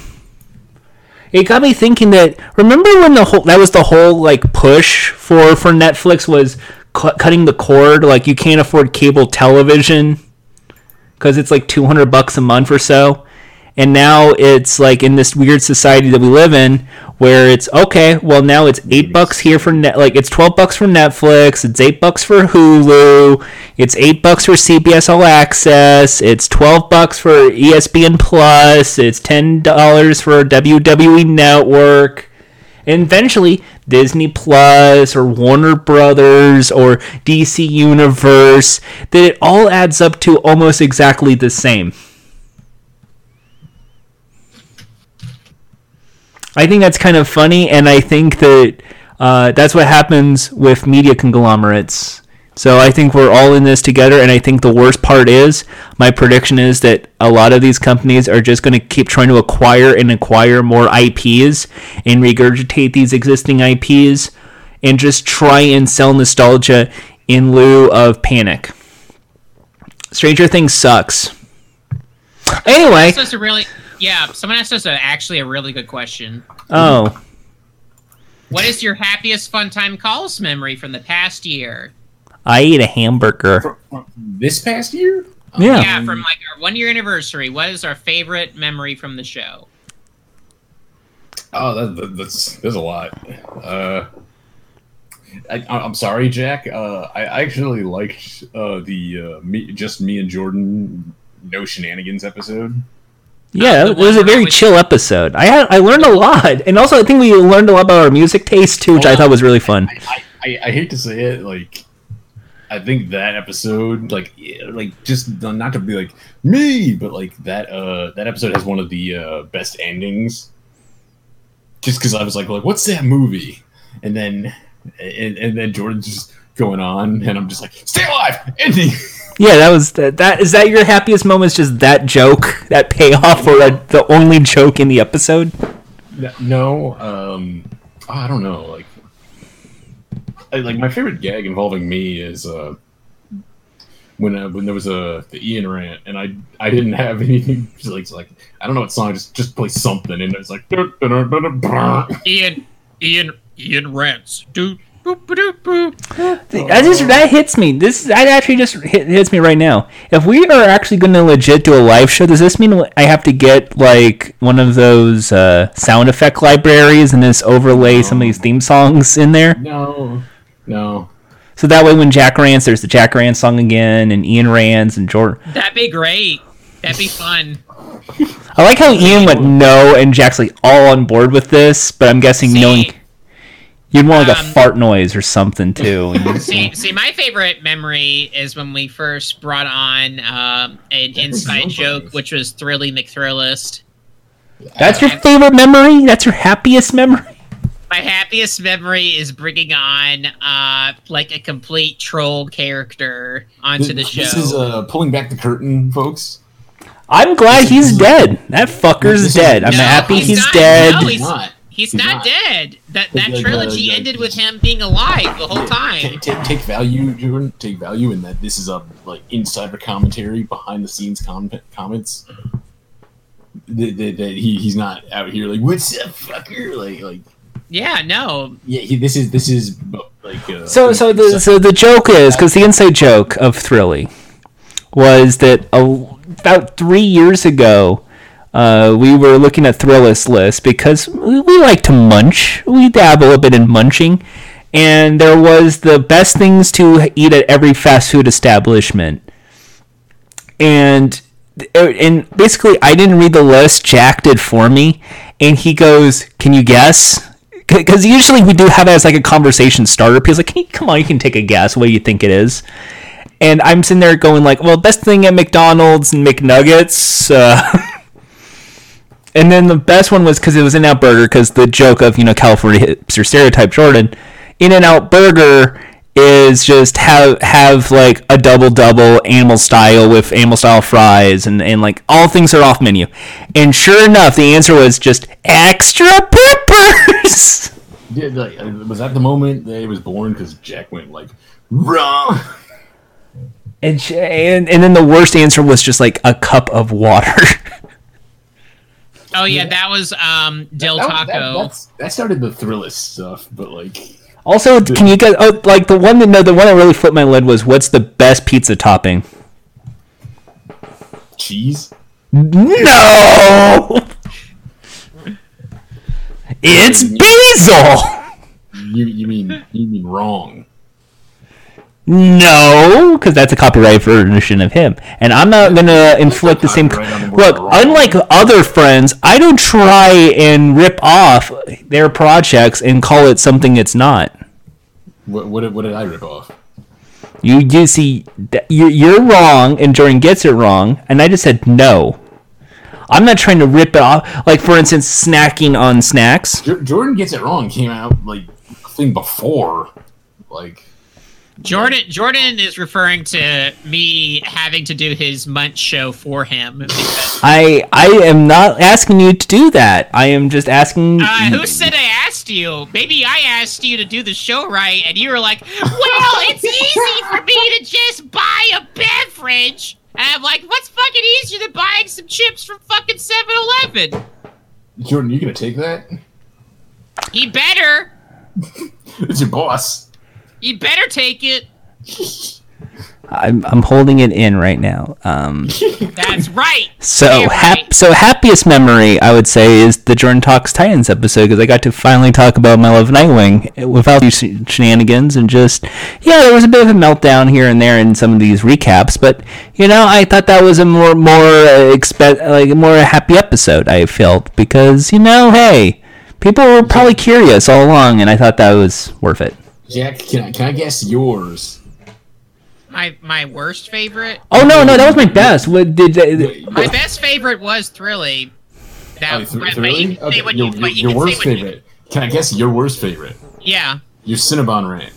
it got me thinking that remember when the whole that was the whole like push for for Netflix was cu- cutting the cord like you can't afford cable television because it's like 200 bucks a month or so. And now it's like in this weird society that we live in where it's okay well now it's 8 bucks here for net like it's 12 bucks for Netflix it's 8 bucks for Hulu it's 8 bucks for CBS All Access it's 12 bucks for ESPN Plus it's $10 for WWE Network and eventually Disney Plus or Warner Brothers or DC Universe, that it all adds up to almost exactly the same. I think that's kind of funny, and I think that uh, that's what happens with media conglomerates. So I think we're all in this together, and I think the worst part is my prediction is that a lot of these companies are just going to keep trying to acquire and acquire more IPs and regurgitate these existing IPs and just try and sell nostalgia in lieu of panic. Stranger Things sucks. Anyway, This is a really yeah. Someone asked us a, actually a really good question. oh, What is your happiest fun time calls memory from the past year? I ate a hamburger. This past year? Yeah. Yeah, from like our one year anniversary. What is our favorite memory from the show? Oh, that, that, that's there's a lot. Uh, I, I'm sorry, Jack. Uh, I actually liked uh, the uh, me, just me and Jordan no shenanigans episode. Yeah, it was a very chill episode. I had I learned a lot, and also I think we learned a lot about our music taste too, which I thought was really fun. I, I, I hate to say it, like I think that episode, like like just not to be like me, but like that uh that episode has one of the uh, best endings. Just because I was like, like what's that movie? And then and, and then Jordan's just going on, and I'm just like, stay alive, ending. Yeah, that was that. that is that your happiest moment? Is just that joke, that payoff, or that, the only joke in the episode? no, um, I don't know, like. I, like my favorite gag involving me is uh, when uh, when there was a the Ian rant and I I didn't have anything just like, like I don't know what song just just play something and it's like Ian, Ian, Ian rants. That just that hits me. This that actually just hit, hits me right now. If we are actually going to legit do a live show, does this mean I have to get like one of those uh, sound effect libraries and just overlay some of these theme songs in there? no no So that way, when Jack rants, there's the Jack rants song again, and Ian rants and Jordan. That'd be great. That'd be fun. I like how Ian went no, and Jack's like all on board with this, but I'm guessing See- knowing you'd want like a um, fart noise or something too. See, see, my favorite memory is when we first brought on um, an inside joke, which was Thrilly McThrillist. That's your favorite memory. That's your happiest memory. My happiest memory is bringing on uh, like a complete troll character onto the show. This is uh, pulling back the curtain, folks. I'm glad he's dead. That fucker's dead. I'm No, happy he's he's, not. dead. No, He's he's- not. He's, he's not, not. dead. That that Like, uh, trilogy like- ended with him being alive the whole time. Take, take, take value, Jordan. Take value in that this is a like insider commentary, behind the scenes com- comments. That, that, that he, he's not out here like what's up, fucker? Like like Yeah, no. yeah, he, this is this is like uh, So, so the so the joke is because the inside joke of Thrilly was that a, about three years ago, uh, we were looking at Thrillist list because we, we like to munch. We dabble a bit in munching, and there was the best things to eat at every fast food establishment, and and basically I didn't read the list. Jack did for me, and he goes, "Can you guess?" Because usually we do have it as like a conversation starter. He's like, "Can you, "Come on, you can take a guess. What you think it is?" And I'm sitting there going like, "Well, best thing at McDonald's and McNuggets." Uh, and then the best one was because it was In Out Burger. Because the joke of you know California hipster stereotype Jordan, In and Out Burger is just have have like a double double animal style with animal style fries and and like all things are off menu. And sure enough, the answer was just extra peppers. Yeah, like, was that the moment that he was born? Because Jack went like wrong. And, sh- and and then the worst answer was just like a cup of water. Oh yeah, that was um Del That, Taco. that, that's, that started the Thrillist stuff, but like also, can you guys? Oh, like the one that no, the one that really flipped my lid was what's the best pizza topping? cheese. No, it's basil. You you mean you mean wrong? No, because that's a copyright version of him, and I'm not gonna inflict the same. the Look, unlike other friends, I don't try and rip off their projects and call it something it's not. What what did, what did I rip off? You you see, you're wrong, and Jordan gets it wrong, and I just said no. I'm not trying to rip it off. Like for instance, snacking on snacks. Jor- Jordan gets it wrong. Came out like a thing before, like Jordan Jordan is referring to me having to do his munch show for him. I I am not asking you to do that. I am just asking. uh, who said I asked you? Maybe I asked you to do the show right, and you were like, "Well, it's easy for me to just buy a beverage." And I'm like, "What's fucking easier than buying some chips from fucking 7-Eleven?" Jordan, you gonna take that? He better. It's your boss. You better take it. I'm I'm holding it in right now. Um. That's right. So Damn hap- right. so happiest memory I would say is the Jordan Talks Titans episode because I got to finally talk about my love of Nightwing without these shenanigans and just yeah there was a bit of a meltdown here and there in some of these recaps but you know I thought that was a more more uh, expe- like a more happy episode I felt because you know hey people were probably curious all along and I thought that was worth it. Jack, can I, can I guess yours? My my worst favorite. Oh no no that was my best. What did, did My best favorite was Thrilly. That, Oh, but- th- but really? you can say Okay, your, you- your, you your worst what you- favorite. Can I guess your worst favorite? Yeah. Your Cinnabon rant.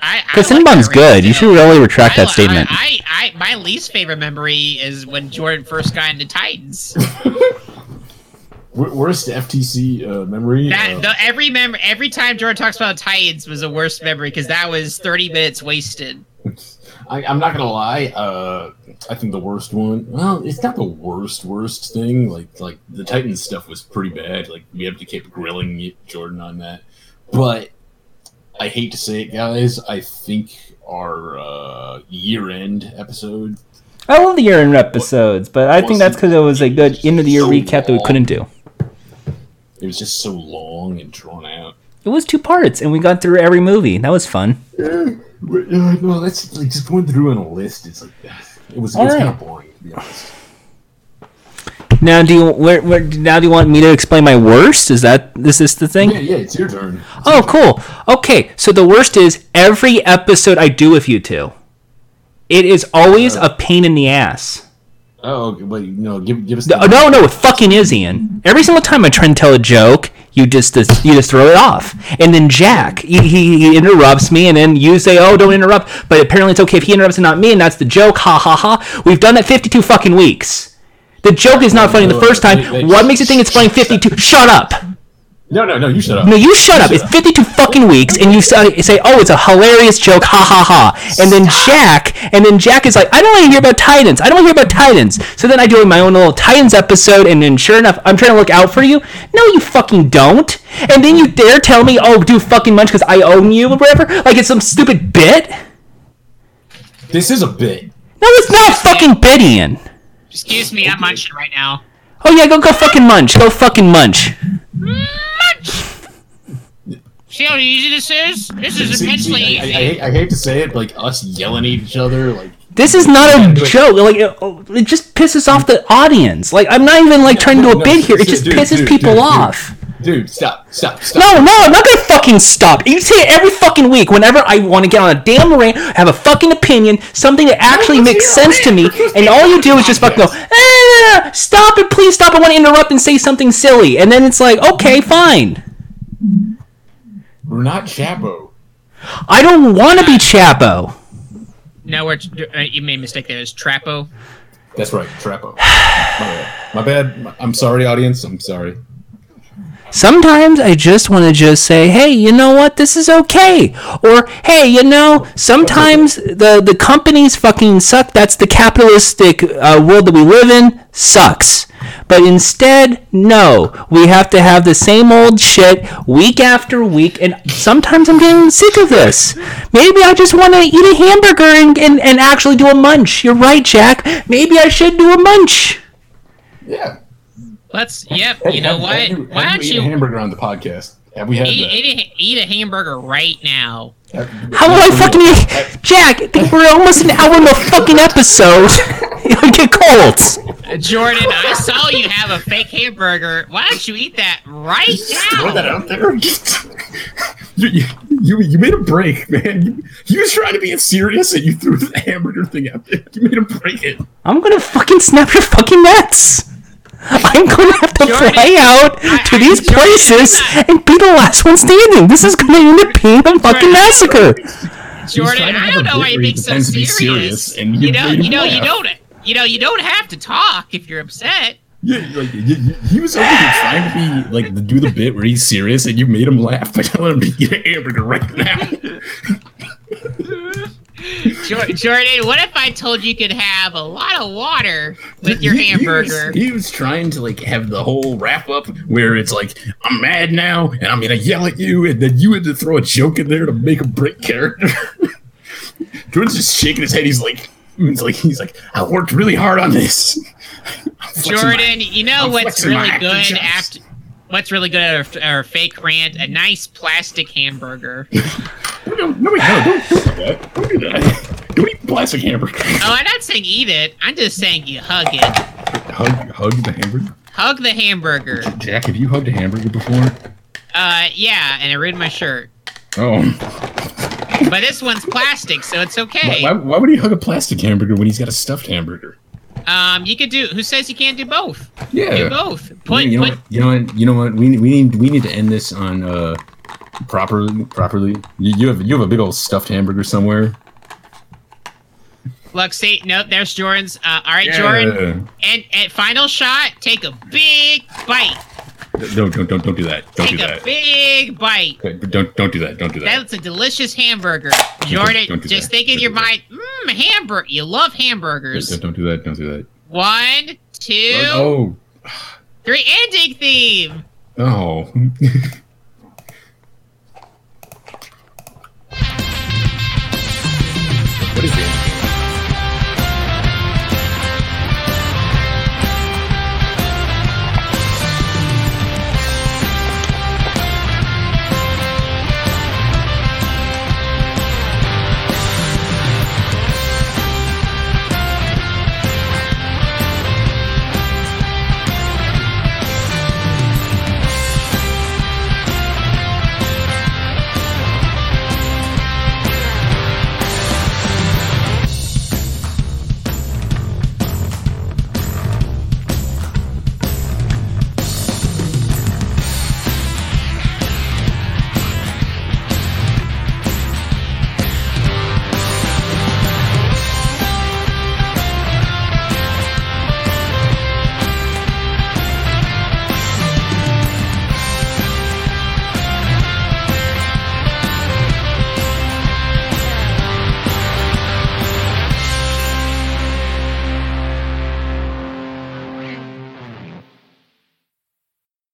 I, I Because like Cinnabon's that good. rant, You should really retract I, that statement. I, I, I, my least favorite memory is when Jordan first got into Titans. Wor- Worst FTC uh, memory. That uh, the, every mem- every time Jordan talks about Titans was a worst memory because that was thirty minutes wasted. I, I'm not gonna lie. Uh, I think the worst one. Well, it's not the worst worst thing. Like like the Titans stuff was pretty bad. Like we have to keep grilling Jordan on that. But I hate to say it, guys. I think our uh, year end episode. I love the year end episodes, but I think that's because it was a good end of the year So recap that we couldn't do. It was just so long and drawn out. It was two parts, and we got through every movie. That was fun. Yeah, Uh, no, that's like just going through on a list. It's like it was, it was right. kind of boring to be honest. Now, do you where, where, now do you want me to explain my worst? Is that is this the thing? Yeah, yeah, it's your turn. Oh, cool. Okay, so the worst is every episode I do with you two. It is always a pain in the ass. Oh, okay, wait, no, give give us. No, no, no, it fucking is, Ian. Every single time I try and tell a joke, you just you just throw it off. And then Jack, he, he, interrupts me, and then you say, "Oh, don't interrupt." But apparently, it's okay if he interrupts and not me, and that's the joke. Ha ha ha. We've done that fifty-two fucking weeks. The joke is not funny the first time. What makes you think it's funny fifty-two? Shut up. No, no, no, you shut up. No, you shut up. It's 52 fucking weeks, and you say, say, "Oh, it's a hilarious joke, ha ha ha." And then Jack, and then Jack is like, "I don't want to hear about Titans. I don't want to hear about Titans." So then I do my own little Titans episode, and then sure enough, I'm trying to look out for you. No, you fucking don't. And then you dare tell me, "Oh, do fucking munch because I own you," or whatever. Like it's some stupid bit. This is a bit. No, it's not a fucking bit, Ian. Excuse me, I'm munching right now. Oh yeah, go go fucking munch. Go fucking munch. Mm. See how easy this is? This is See, immensely see, I, I, easy. I, hate, I hate to say it, like us yelling at each other, like This is not a joke. Like it, it just pisses off the audience. Like I'm not even like trying to do a bit here. It just dude, pisses dude, people dude, dude. off. Dude, stop, stop, stop. No, no, I'm not gonna fucking stop. You say it every fucking week whenever I want to get on a damn rant, have a fucking opinion, something that actually makes hear a sense to me, and all you do is just fucking go, eh, stop it, please stop. I want to interrupt and say something silly, and then it's like, okay, fine. We're not Chapo. I don't want to be Chapo. No, we're, uh, you made a mistake there. It's Trapo. That's right, Trapo. My bad. My bad. I'm sorry, audience. I'm sorry. Sometimes I just want to just say, hey, you know what? This is okay. Or, hey, you know, sometimes the, the companies fucking suck. That's the capitalistic uh, world that we live in. Sucks. But instead, no. We have to have the same old shit week after week. And sometimes I'm getting sick of this. Maybe I just want to eat a hamburger and, and, and actually do a munch. You're right, Jack. Maybe I should do a munch. Yeah. Let's. Yep. Hey, You know have- what? have you- Why have don't you eat a hamburger on the podcast? Have we had eat, that? eat, a, eat a hamburger right now? How will I fucking eat? Jack, we're almost an hour in the fucking episode. You'll get colds. Uh, Jordan, I saw you have a fake hamburger. Why don't you eat that right now? Throw that out there. you, you, you, you made a break, man. You, you was trying to be serious and you threw the hamburger thing out there. You made him break it. I'm gonna fucking snap your fucking necks. I'm gonna have to Jordan, fly out I- to I- these Jordan, places and be the last one standing. This is gonna end up being a fucking massacre. Jordan, trying I don't know why you're being so pretends be serious. serious, and you you know, you know, you don't, you know, you don't have to talk if you're upset. Yeah, like, y- y- he was over here trying to be like do the bit where he's serious, and you made him laugh by telling him to eat a hamburger right now. Jor- Jordan, what if I told you could have a lot of water with your He- he was- hamburger? He was, trying to like have the whole wrap up where it's like I'm mad now and I'm gonna yell at you, and then you had to throw a joke in there to make a break character. Jordan's just shaking his head. He's like, he's like, he's like, I worked really hard on this. I'm my- Jordan, you know I'm what's really good after what's really good at our, our fake rant? A nice plastic hamburger. No, no, wait, no, don't, don't do that. Don't do that. Don't eat plastic hamburger. Oh, I'm not saying eat it. I'm just saying you hug it. Hug, hug the hamburger. Hug the hamburger. Jack, have you hugged a hamburger before? Uh, yeah, and it ruined my shirt. Oh, But this one's plastic, so it's okay. why, why would he hug a plastic hamburger when he's got a stuffed hamburger? Um, you could do. Who says you can't do both? Yeah. Do both. Put you know put. You know what? You know what? We, we need we need to end this on uh properly properly. You, you have you have a big old stuffed hamburger somewhere. Look, see, no, there's Jordan's. Uh, all right, Jordan. And, and final shot. Take a big bite. Don't don't don't don't do that. Don't Take do a that. big bite. Okay, Don't don't do that. Don't do that. That's a delicious hamburger. Jordan, don't do just that. think in your mind, mmm, hamburger. You love hamburgers. don't- don't do that. Don't do that. One, two, Oh three. Ending theme. oh.